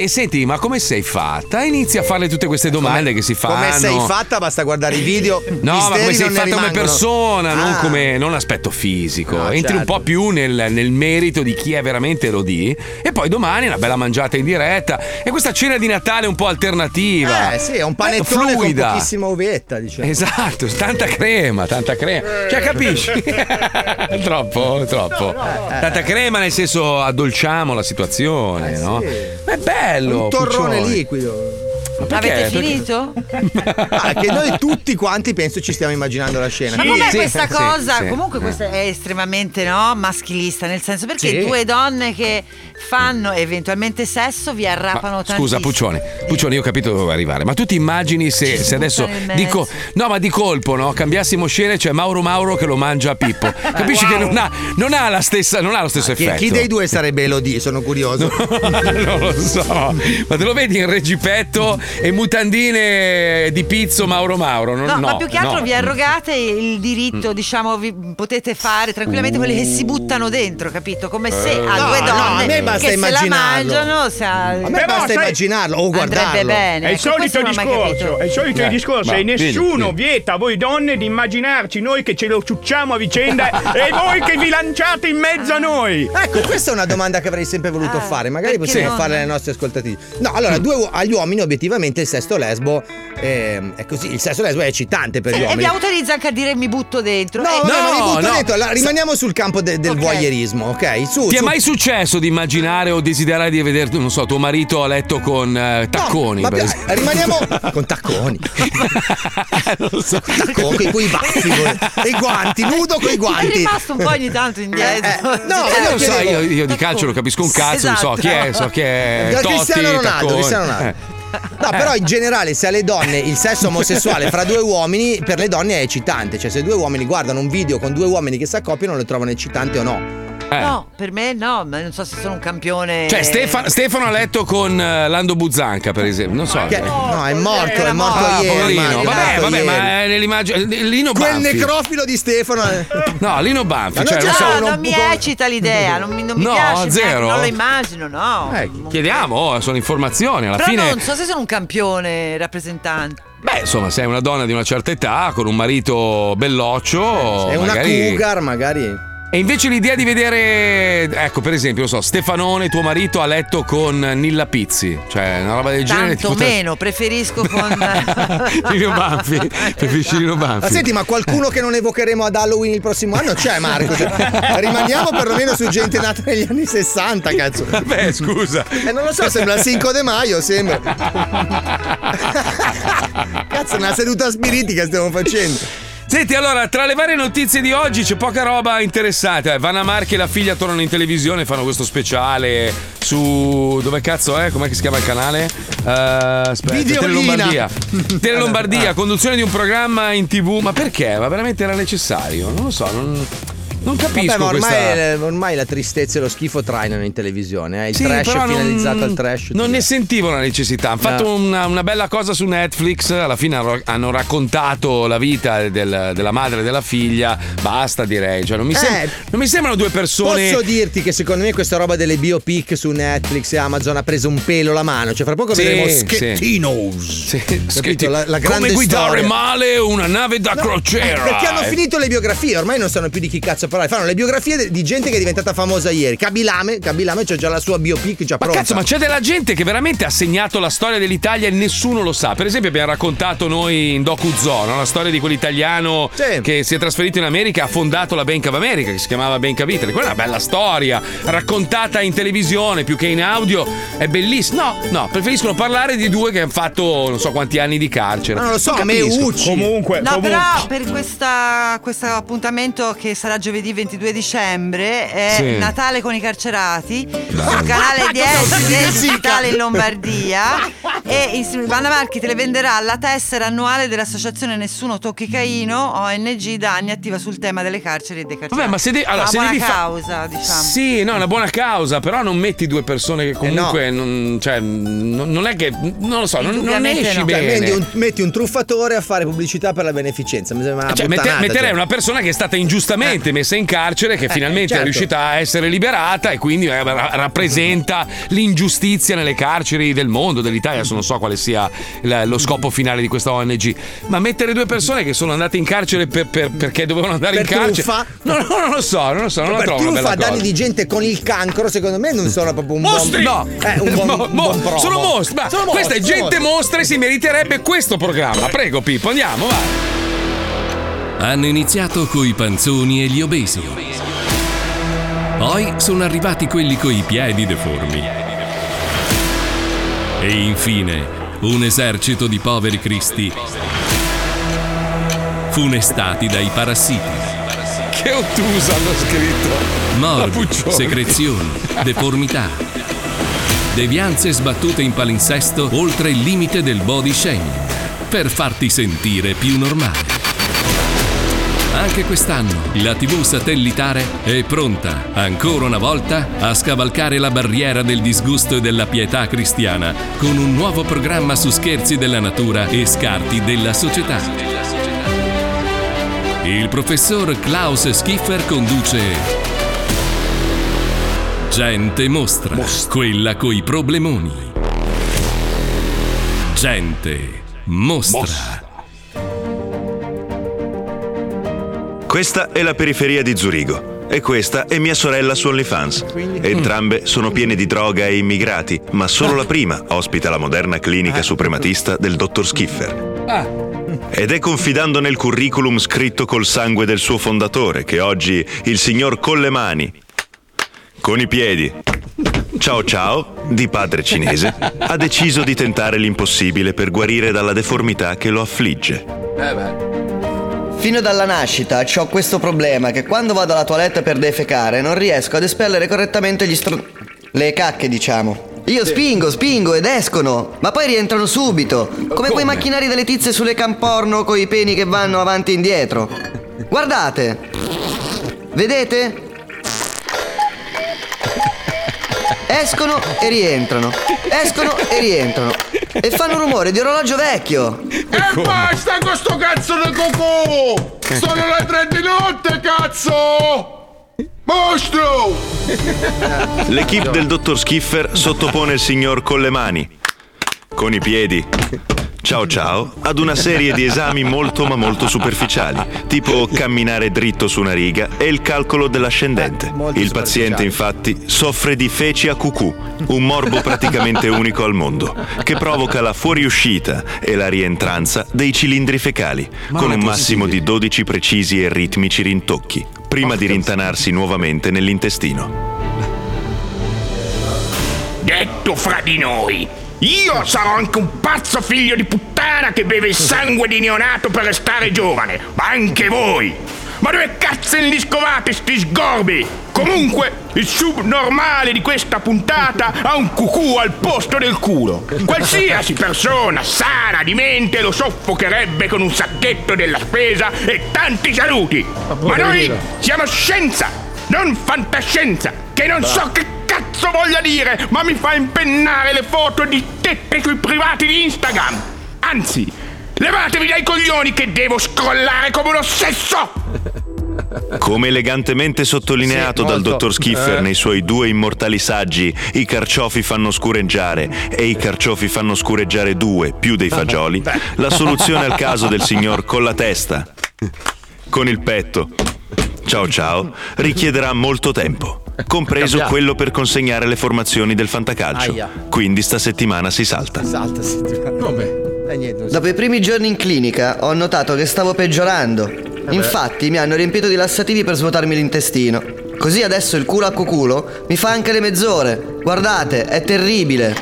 E senti, ma come sei fatta? Inizi a farle tutte queste domande che si fanno. Come sei fatta? Basta guardare i video. No, ma come sei non fatta come persona, non Ah. come non aspetto fisico. No, Entri un certo. po' più nel, nel merito di chi è veramente Elodie. E poi domani una bella mangiata in diretta. E questa cena di Natale un po' alternativa. Eh sì, è un panettone con fluida. pochissima uvetta, diciamo. Esatto, tanta crema, tanta crema. Cioè, capisci? troppo, troppo. Tanta crema, nel senso, addolciamo la situazione, no? Ma è bello. Un torrone Puccioni. liquido. Avete finito? Ah, che noi tutti quanti penso ci stiamo immaginando la scena. Ma com'è Sì, questa sì, cosa? sì. Comunque questa è estremamente no, maschilista, nel senso perché Sì. due donne che fanno eventualmente sesso vi arrapano Ma, tantissimo. scusa, Puccioni, Puccioni, io ho capito dove arrivare, ma tu ti immagini se, se adesso dico no, ma di colpo, no? Cambiassimo scena, c'è Mauro Mauro che lo mangia a Pippo. Capisci che non ha, non ha la stessa, non ha lo stesso Chi, effetto. chi dei due sarebbe Elodie? Sono curioso. non lo so, ma te lo vedi in regipetto e mutandine di pizzo Mauro Mauro? Non- No, no, ma più che altro no. vi arrogate il Mm. diritto, diciamo, vi potete fare tranquillamente quelli che si buttano dentro, capito? Come se Eh. a No, due no, donne a me basta che se la immaginarlo. mangiano, se a... Me Però, basta sai- immaginarlo o guardarlo. Bene. È il ecco, solito discorso, è il solito Eh, discorso, ma e nessuno vedi. vieta a voi donne di immaginarci noi che ce lo ciucciamo a vicenda e voi che vi lanciate in mezzo a noi. Ecco, questa è una domanda che avrei sempre voluto fare. Magari possiamo farla alle nostre ascoltatrici. No, allora, due uo- agli uomini, obiettivamente, il sesto lesbo ehm, è così. Il sesto lesbo è eccitante per gli E uomini. vi autorizza anche a dire mi butto dentro. No, Eh, vabbè, ma mi butto no. dentro. Allora, rimaniamo sul campo de- del Ok. voyeurismo, ok? Su, Ti è su- mai successo di immaginare o desiderare di vedere, non so, tuo marito a letto con eh, tacconi? Per pi- esempio? rimaniamo con tacconi. non lo so. Tacconi, con i baffi, con- e i guanti, nudo con i È guanti. rimasto un po' ogni tanto indietro. Eh, eh, no, Eh, io non so, io, io di calcio lo capisco un cazzo, non so chi è, so chi è Totti, Cristiano Ronaldo, Tacconi. Cristiano Ronaldo. Eh. No, però in generale, se alle donne il sesso omosessuale fra due uomini, per le donne è eccitante. Cioè, se due uomini guardano un video con due uomini che si accoppiano, lo trovano eccitante o no? Eh. No, per me no, ma non so se sono un campione. Cioè, Stefano, Stefano a letto con eh, Lando Buzzanca, per esempio. Non so. Che- no, è morto, è morto Ah, ieri. poverino. Vabbè, vabbè, ieri. ma è nell'immagine. Lino Quel Banfi. necrofilo di Stefano. eh. No, Lino Banfi. Cioè, so. No, uno non mi buco- eccita l'idea, non mi, non mi No, piace, zero? non lo immagino, no. Eh, chiediamo, oh, sono informazioni. Alla Però fine. non so se sono un campione rappresentante. Beh, insomma, sei una donna di una certa età, con un marito belloccio. È una magari- cougar, magari. E invece l'idea di vedere, ecco, per esempio, non so, Stefanone, tuo marito, a letto con Nilla Pizzi. Cioè, una roba del genere. Tanto potrebbe- meno, preferisco con. Lino Banfi. Preferisci Lino Banfi. Ma senti, ma qualcuno che non evocheremo ad Halloween il prossimo anno c'è, Marco? Cioè, rimaniamo perlomeno su gente nata negli anni 60, cazzo. Beh, scusa. E non lo so, sembra il 5 De Maio, sembra. Cazzo, è una seduta spiritica stiamo facendo. Senti, allora, tra le varie notizie di oggi c'è poca roba interessante. Eh, Vanna Marchi e la figlia tornano in televisione, fanno questo speciale su. dove cazzo è? Com'è che si chiama il canale? Eh, aspetta, Videolina. Tele Lombardia. Tele. Lombardia, conduzione di un programma in tv. Ma perché? Ma veramente era necessario? Non lo so, non, non capisco Vabbè, ma ormai, questa. ormai la tristezza e lo schifo trainano in televisione. Eh? Il Sì, trash non- finalizzato al trash. Non ne sentivo la necessità. Hanno fatto No. una, una bella cosa su Netflix. Alla fine hanno- raccontato la vita del- della madre e della figlia. Basta, direi. Cioè, non, mi sem- Eh, non mi sembrano due persone. Posso dirti che secondo me questa roba delle biopic su Netflix e Amazon ha preso un pelo la mano. Cioè, fra poco Sì, vedremo. Schettinos. Sì, Capito? La, la grande Come guidare storia. male una nave da No, crociera. Perché hanno finito le biografie, ormai non sanno più di chi cazzo parlare. Fanno le biografie di gente che è diventata famosa ieri. Kabilame, Kabilame c'ha già la sua biopic già Ma pronta. cazzo, ma c'è della gente che veramente ha segnato la storia dell'Italia e nessuno lo sa. Per esempio, abbiamo raccontato noi in Docu Zoo, no? la storia di quell'italiano che si è trasferito in America e ha fondato la Bank of America, che si chiamava Bank of Italy. Quella è una bella storia, raccontata in televisione più che in audio. È bellissima. No, no, preferiscono parlare di due che hanno fatto non so quanti anni di carcere. Non lo so. Meucci. Comunque, No, comunque- però per questa, questo appuntamento che sarà giovedì 22 dicembre è Sì. Natale con i carcerati sul canale 10 del digitale in Lombardia e in- Vanna Marchi te le venderà la tessera annuale dell'associazione Nessuno Tocchi Caino ONG da anni attiva sul tema delle carceri e dei carcerati. Vabbè, ma se, de- allora, Una se buona devi fa- causa, diciamo. Sì, no, è una buona causa, però non metti due persone che comunque non, cioè, non, non è che non lo so, non, non esci no. bene. Cioè, metti, un, metti un truffatore a fare pubblicità per la beneficenza. Mi sembra una Cioè, mette- metterei cioè. una persona che è stata ingiustamente messa messa in carcere che finalmente certo. è riuscita a essere liberata e quindi eh, ra- rappresenta l'ingiustizia nelle carceri del mondo, dell'Italia. Adesso non so quale sia lo scopo finale di questa ONG. Ma mettere due persone che sono andate in carcere per- per- perché dovevano andare Per in carcere. truffa? No, no, non lo so, non lo so, non la trovo truffa danni di gente con il cancro, secondo me non sono proprio un Mostri! buon No, eh, un buon, Mo- un buon sono mostri. Ma Sono questa è mostri, gente sono mostra e si meriterebbe questo programma. Prego, Pippo, andiamo, vai. Hanno iniziato coi panzoni e gli obesi. Poi sono arrivati quelli coi piedi deformi. E infine un esercito di poveri cristi funestati dai parassiti. Che ottusa hanno scritto. Morbi, secrezioni, deformità. Devianze sbattute in palinsesto oltre il limite del body shaming per farti sentire più normale. Anche quest'anno la TV satellitare è pronta, ancora una volta, a scavalcare la barriera del disgusto e della pietà cristiana con un nuovo programma su scherzi della natura e scarti della società. Il professor Klaus Schiffer conduce Gente mostra, quella coi problemoni. Gente mostra. Questa è la periferia di Zurigo. E questa è mia sorella su OnlyFans. Entrambe sono piene di droga e immigrati, ma solo la prima ospita la moderna clinica suprematista del dottor Schiffer. Ed è confidando nel curriculum scritto col sangue del suo fondatore che oggi il signor Collemani, con i piedi, ciao ciao, di padre cinese, ha deciso di tentare l'impossibile per guarire dalla deformità che lo affligge. Fino dalla nascita ho questo problema che quando vado alla toilette per defecare non riesco ad espellere correttamente gli str... le cacche, diciamo. Io spingo, spingo ed escono, ma poi rientrano subito, come quei macchinari delle tizie sulle camporno con i peni che vanno avanti e indietro. Guardate! Vedete? Escono e rientrano, escono e rientrano. E fanno un rumore di orologio vecchio. E basta con sto cazzo di cocò! Sono le tre di notte, cazzo! Mostro! L'equipe del dottor Schiffer sottopone il signor Collemani, con i piedi, ciao ciao, ad una serie di esami molto ma molto superficiali, tipo camminare dritto su una riga e il calcolo dell'ascendente. Il paziente infatti soffre di feci a cucù, un morbo praticamente unico al mondo, che provoca la fuoriuscita e la rientranza dei cilindri fecali, con un massimo di 12 precisi e ritmici rintocchi, prima di rintanarsi nuovamente nell'intestino. Detto fra di noi, io sarò anche un pazzo figlio di puttana che beve il sangue di neonato per restare giovane, ma anche voi! Ma dove cazzo li scovate sti sgorbi? Comunque, il subnormale di questa puntata ha un cucù al posto del culo. Qualsiasi persona sana di mente lo soffocherebbe con un sacchetto della spesa e tanti saluti. Ma noi siamo scienza, non fantascienza, che non so che cazzo voglia dire, ma mi fa impennare le foto di tette sui privati di Instagram. Anzi, levatevi dai coglioni che devo scrollare come un ossesso! Come elegantemente sottolineato Sì, dal dottor Schiffer Eh. nei suoi due immortali saggi I carciofi fanno scureggiare e i carciofi fanno scureggiare due più dei fagioli, la soluzione al caso del signor con la testa, con il petto, ciao ciao, richiederà molto tempo, compreso quello per consegnare le formazioni del fantacalcio. Aia. Quindi sta settimana si salta. Salta, Come? Eh, Dopo i primi giorni in clinica ho notato che stavo peggiorando. Infatti mi hanno riempito di lassativi per svuotarmi l'intestino. Così adesso il culo a cuculo mi fa anche le mezz'ore. Guardate, è terribile.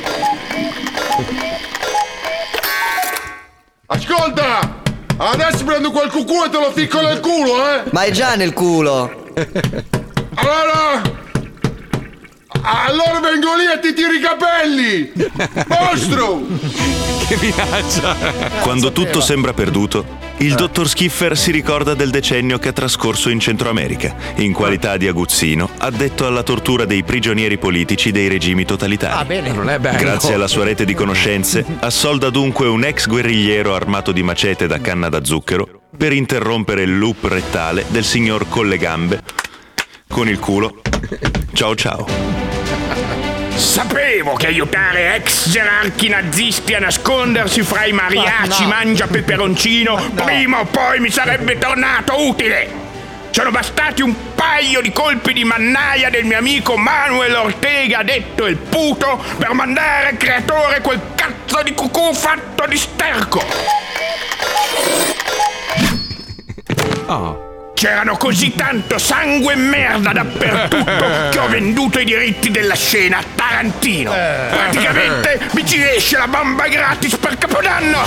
Ascolta! Adesso prendo quel cucù e te lo ficco nel culo, eh! Ma è già nel culo. Allora... Allora vengo lì e ti tiro i capelli! Mostro! che minaccia! Quando tutto sembra perduto, il dottor Schiffer si ricorda del decennio che ha trascorso in Centro America, in qualità di aguzzino, addetto alla tortura dei prigionieri politici dei regimi totalitari. Ah, bene. Non è bello. Grazie alla sua rete di conoscenze, assolda dunque un ex guerrigliero armato di macete da canna da zucchero per interrompere il loop rettale del signor Collegambe con il culo. Ciao ciao. Sapevo che aiutare ex gerarchi nazisti a nascondersi fra i mariaci Ma no. mangia peperoncino prima o poi mi sarebbe tornato utile. Sono bastati un paio di colpi di mannaia del mio amico Manuel Ortega, detto il puto, per mandare al creatore quel cazzo di cucù fatto di sterco. C'erano così tanto sangue e merda dappertutto che ho venduto i diritti della scena a Tarantino. Praticamente mi ci esce la bomba gratis per Capodanno.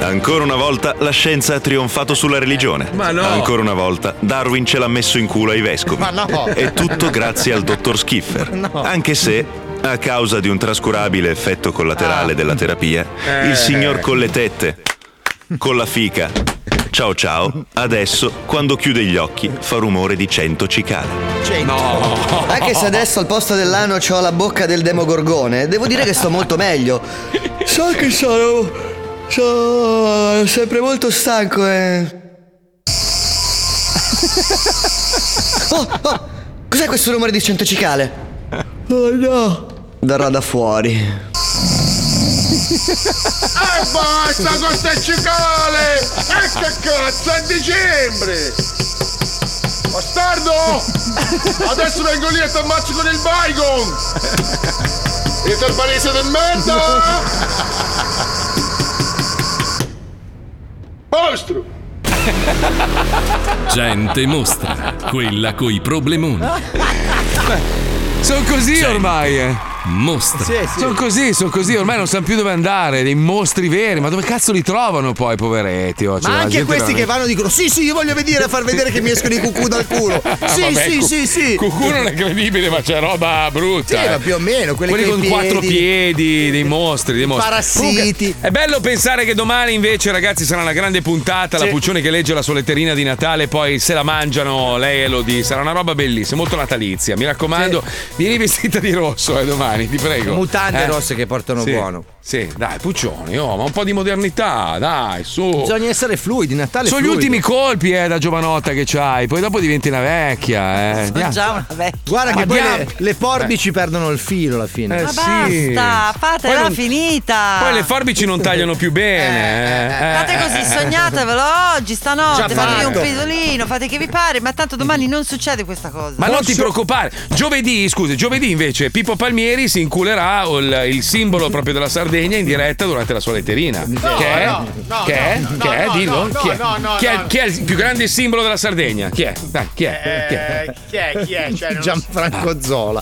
Ancora una volta la scienza ha trionfato sulla religione. Ma no. Ancora una volta Darwin ce l'ha messo in culo ai vescovi. Ma no. E tutto grazie al dottor Skiffer. No. Anche se, a causa di un trascurabile effetto collaterale della terapia, Eh. il signor con le tette, con la fica, ciao ciao, adesso, quando chiude gli occhi, fa rumore di 100 cicale. No. Anche se adesso al posto dell'ano ho la bocca del demogorgone, devo dire che sto molto meglio. So che sono. sono sempre molto stanco e. Oh, oh, cos'è questo rumore di cento cicale? Oh no! Verrà da fuori. E basta con ste cicale! E che cazzo, è dicembre! Bastardo! Adesso vengo lì e ti ammazzo con il Baigon! Interparese del merda! Mostro! Gente mostra, quella coi problemoni. Sono così ormai, eh. Mostra. Sono così, sono così, ormai non sanno più dove andare, dei mostri veri, ma dove cazzo li trovano poi, poveretti? oh? Cioè, Ma la anche questi che vanno dicono sì sì io voglio venire a far vedere che mi escono i cucù dal culo. Sì Vabbè, sì cu- sì sì. Cucù non è credibile, ma c'è roba brutta. Sì, eh. ma più o meno, quelli Quelli con quattro piedi. piedi, dei mostri, dei mostri. Parassiti. Comunque, è bello pensare che domani invece, ragazzi, sarà una grande puntata. La Sì. Puccione che legge la sua letterina di Natale, poi se la mangiano lei e Elodie. Sarà una roba bellissima, molto natalizia. Mi raccomando, vieni vestita di rosso eh, domani, ti prego. Mutande Eh? rosse che portano Sì. buono. Sì, dai, Puccioni, oh, ma un po' di modernità, dai, su. Bisogna essere fluidi, Natale Sono gli fluido. ultimi colpi, eh, da giovanotta che c'hai, poi dopo diventi una vecchia, eh. Andiamo. Già una vecchia. Guarda Ma che poi le, le forbici perdono il filo alla fine. Eh, Ma sì. basta, Poi fatela non- finita. Poi le forbici non tagliano più bene. eh. Fate Eh, così, eh, sognatevelo oggi, stanotte, fatevi un fatto. pidolino, fate che vi pare, ma tanto domani non succede questa cosa. Ma non ti preoccupare, giovedì, scusa, giovedì invece Pippo Palmieri si inculerà il, il simbolo proprio della Sardegna in diretta durante la sua letterina. che è? no, no, che è? no, che no, è? no, Dillo. no, chi, è? no, no, chi, è, no. chi è il più grande simbolo della Sardegna? Chi è? Dai, chi è? Chi è? Eh, chi è? Chi è? Cioè, non lo so. Gianfranco Zola.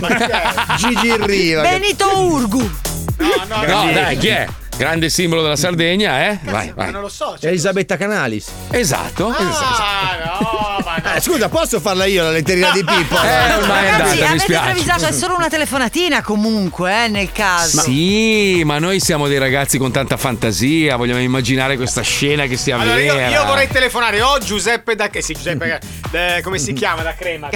ma chi è? Gigi Riva. Benito Urgu. No, no, No, no. dai, chi è? Grande simbolo della Sardegna, eh? Vai, Ma vai. non lo so. cioè- Elisabetta Canalis. Esatto. Ah, no, ma no. Eh, scusa, posso farla io la letterina di Pippo? Eh, ormai è Ragazzi, andata, mi avete improvvisato, è solo una telefonatina comunque, eh, nel caso. Sì, ma noi siamo dei ragazzi con tanta fantasia, vogliamo immaginare questa scena che sia Allora io, vera. io vorrei telefonare o Giuseppe da sì, Giuseppe eh, come si chiama da crema?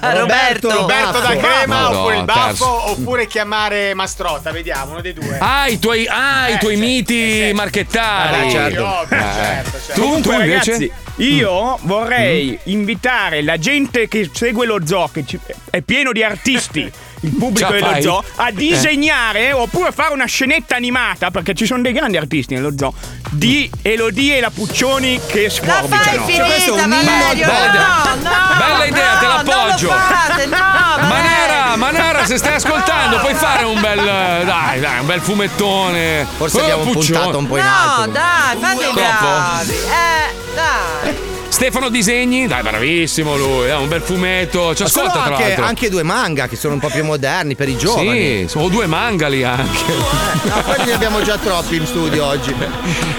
Roberto. Roberto da crema Madonna, oppure il baffo oppure chiamare Mastrota, vediamo, uno dei due. Ah, i tuoi, ah, i tuoi miti marchettari. Eh, certo. ovvio, Eh. certo, certo. Tu, Comunque, tu invece? ragazzi, io vorrei invitare la gente che segue lo zoo, che è pieno di artisti. Il pubblico la dello fai? zoo a disegnare oppure fare una scenetta animata perché ci sono dei grandi artisti nello zoo di Elodie e la Puccioni che sforbiciano. finita, questo è un Valerio, no, no, Bella idea, no, te l'appoggio. fate, no, Manera, Valerio. Manera, se stai ascoltando, puoi fare un bel. Dai, dai, un bel fumettone. Forse Eh, abbiamo Puccioni. puntato un po' in No, alto. dai, fate bravi. Eh, dai. Stefano Disegni, dai, bravissimo lui, eh, un bel fumetto. Ci ascolta tra anche, l'altro. anche due manga che sono un po' più moderni per i giovani. Sì, sono due mangali anche. No, quelli ne abbiamo già troppi in studio oggi.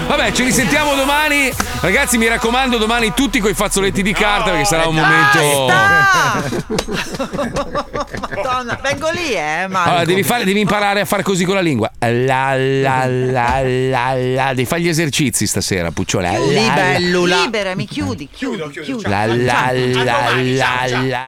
Vabbè, ci risentiamo domani. Ragazzi, mi raccomando, domani tutti coi fazzoletti di carta perché sarà un momento. Madonna, vengo lì, eh, Marco. Allora, devi, fare- devi imparare a fare così con la lingua. La la la la la. Devi fare gli esercizi stasera, Puccione. La, la, Libera, mi chiudi, chiudi, chiudi. la la la la la.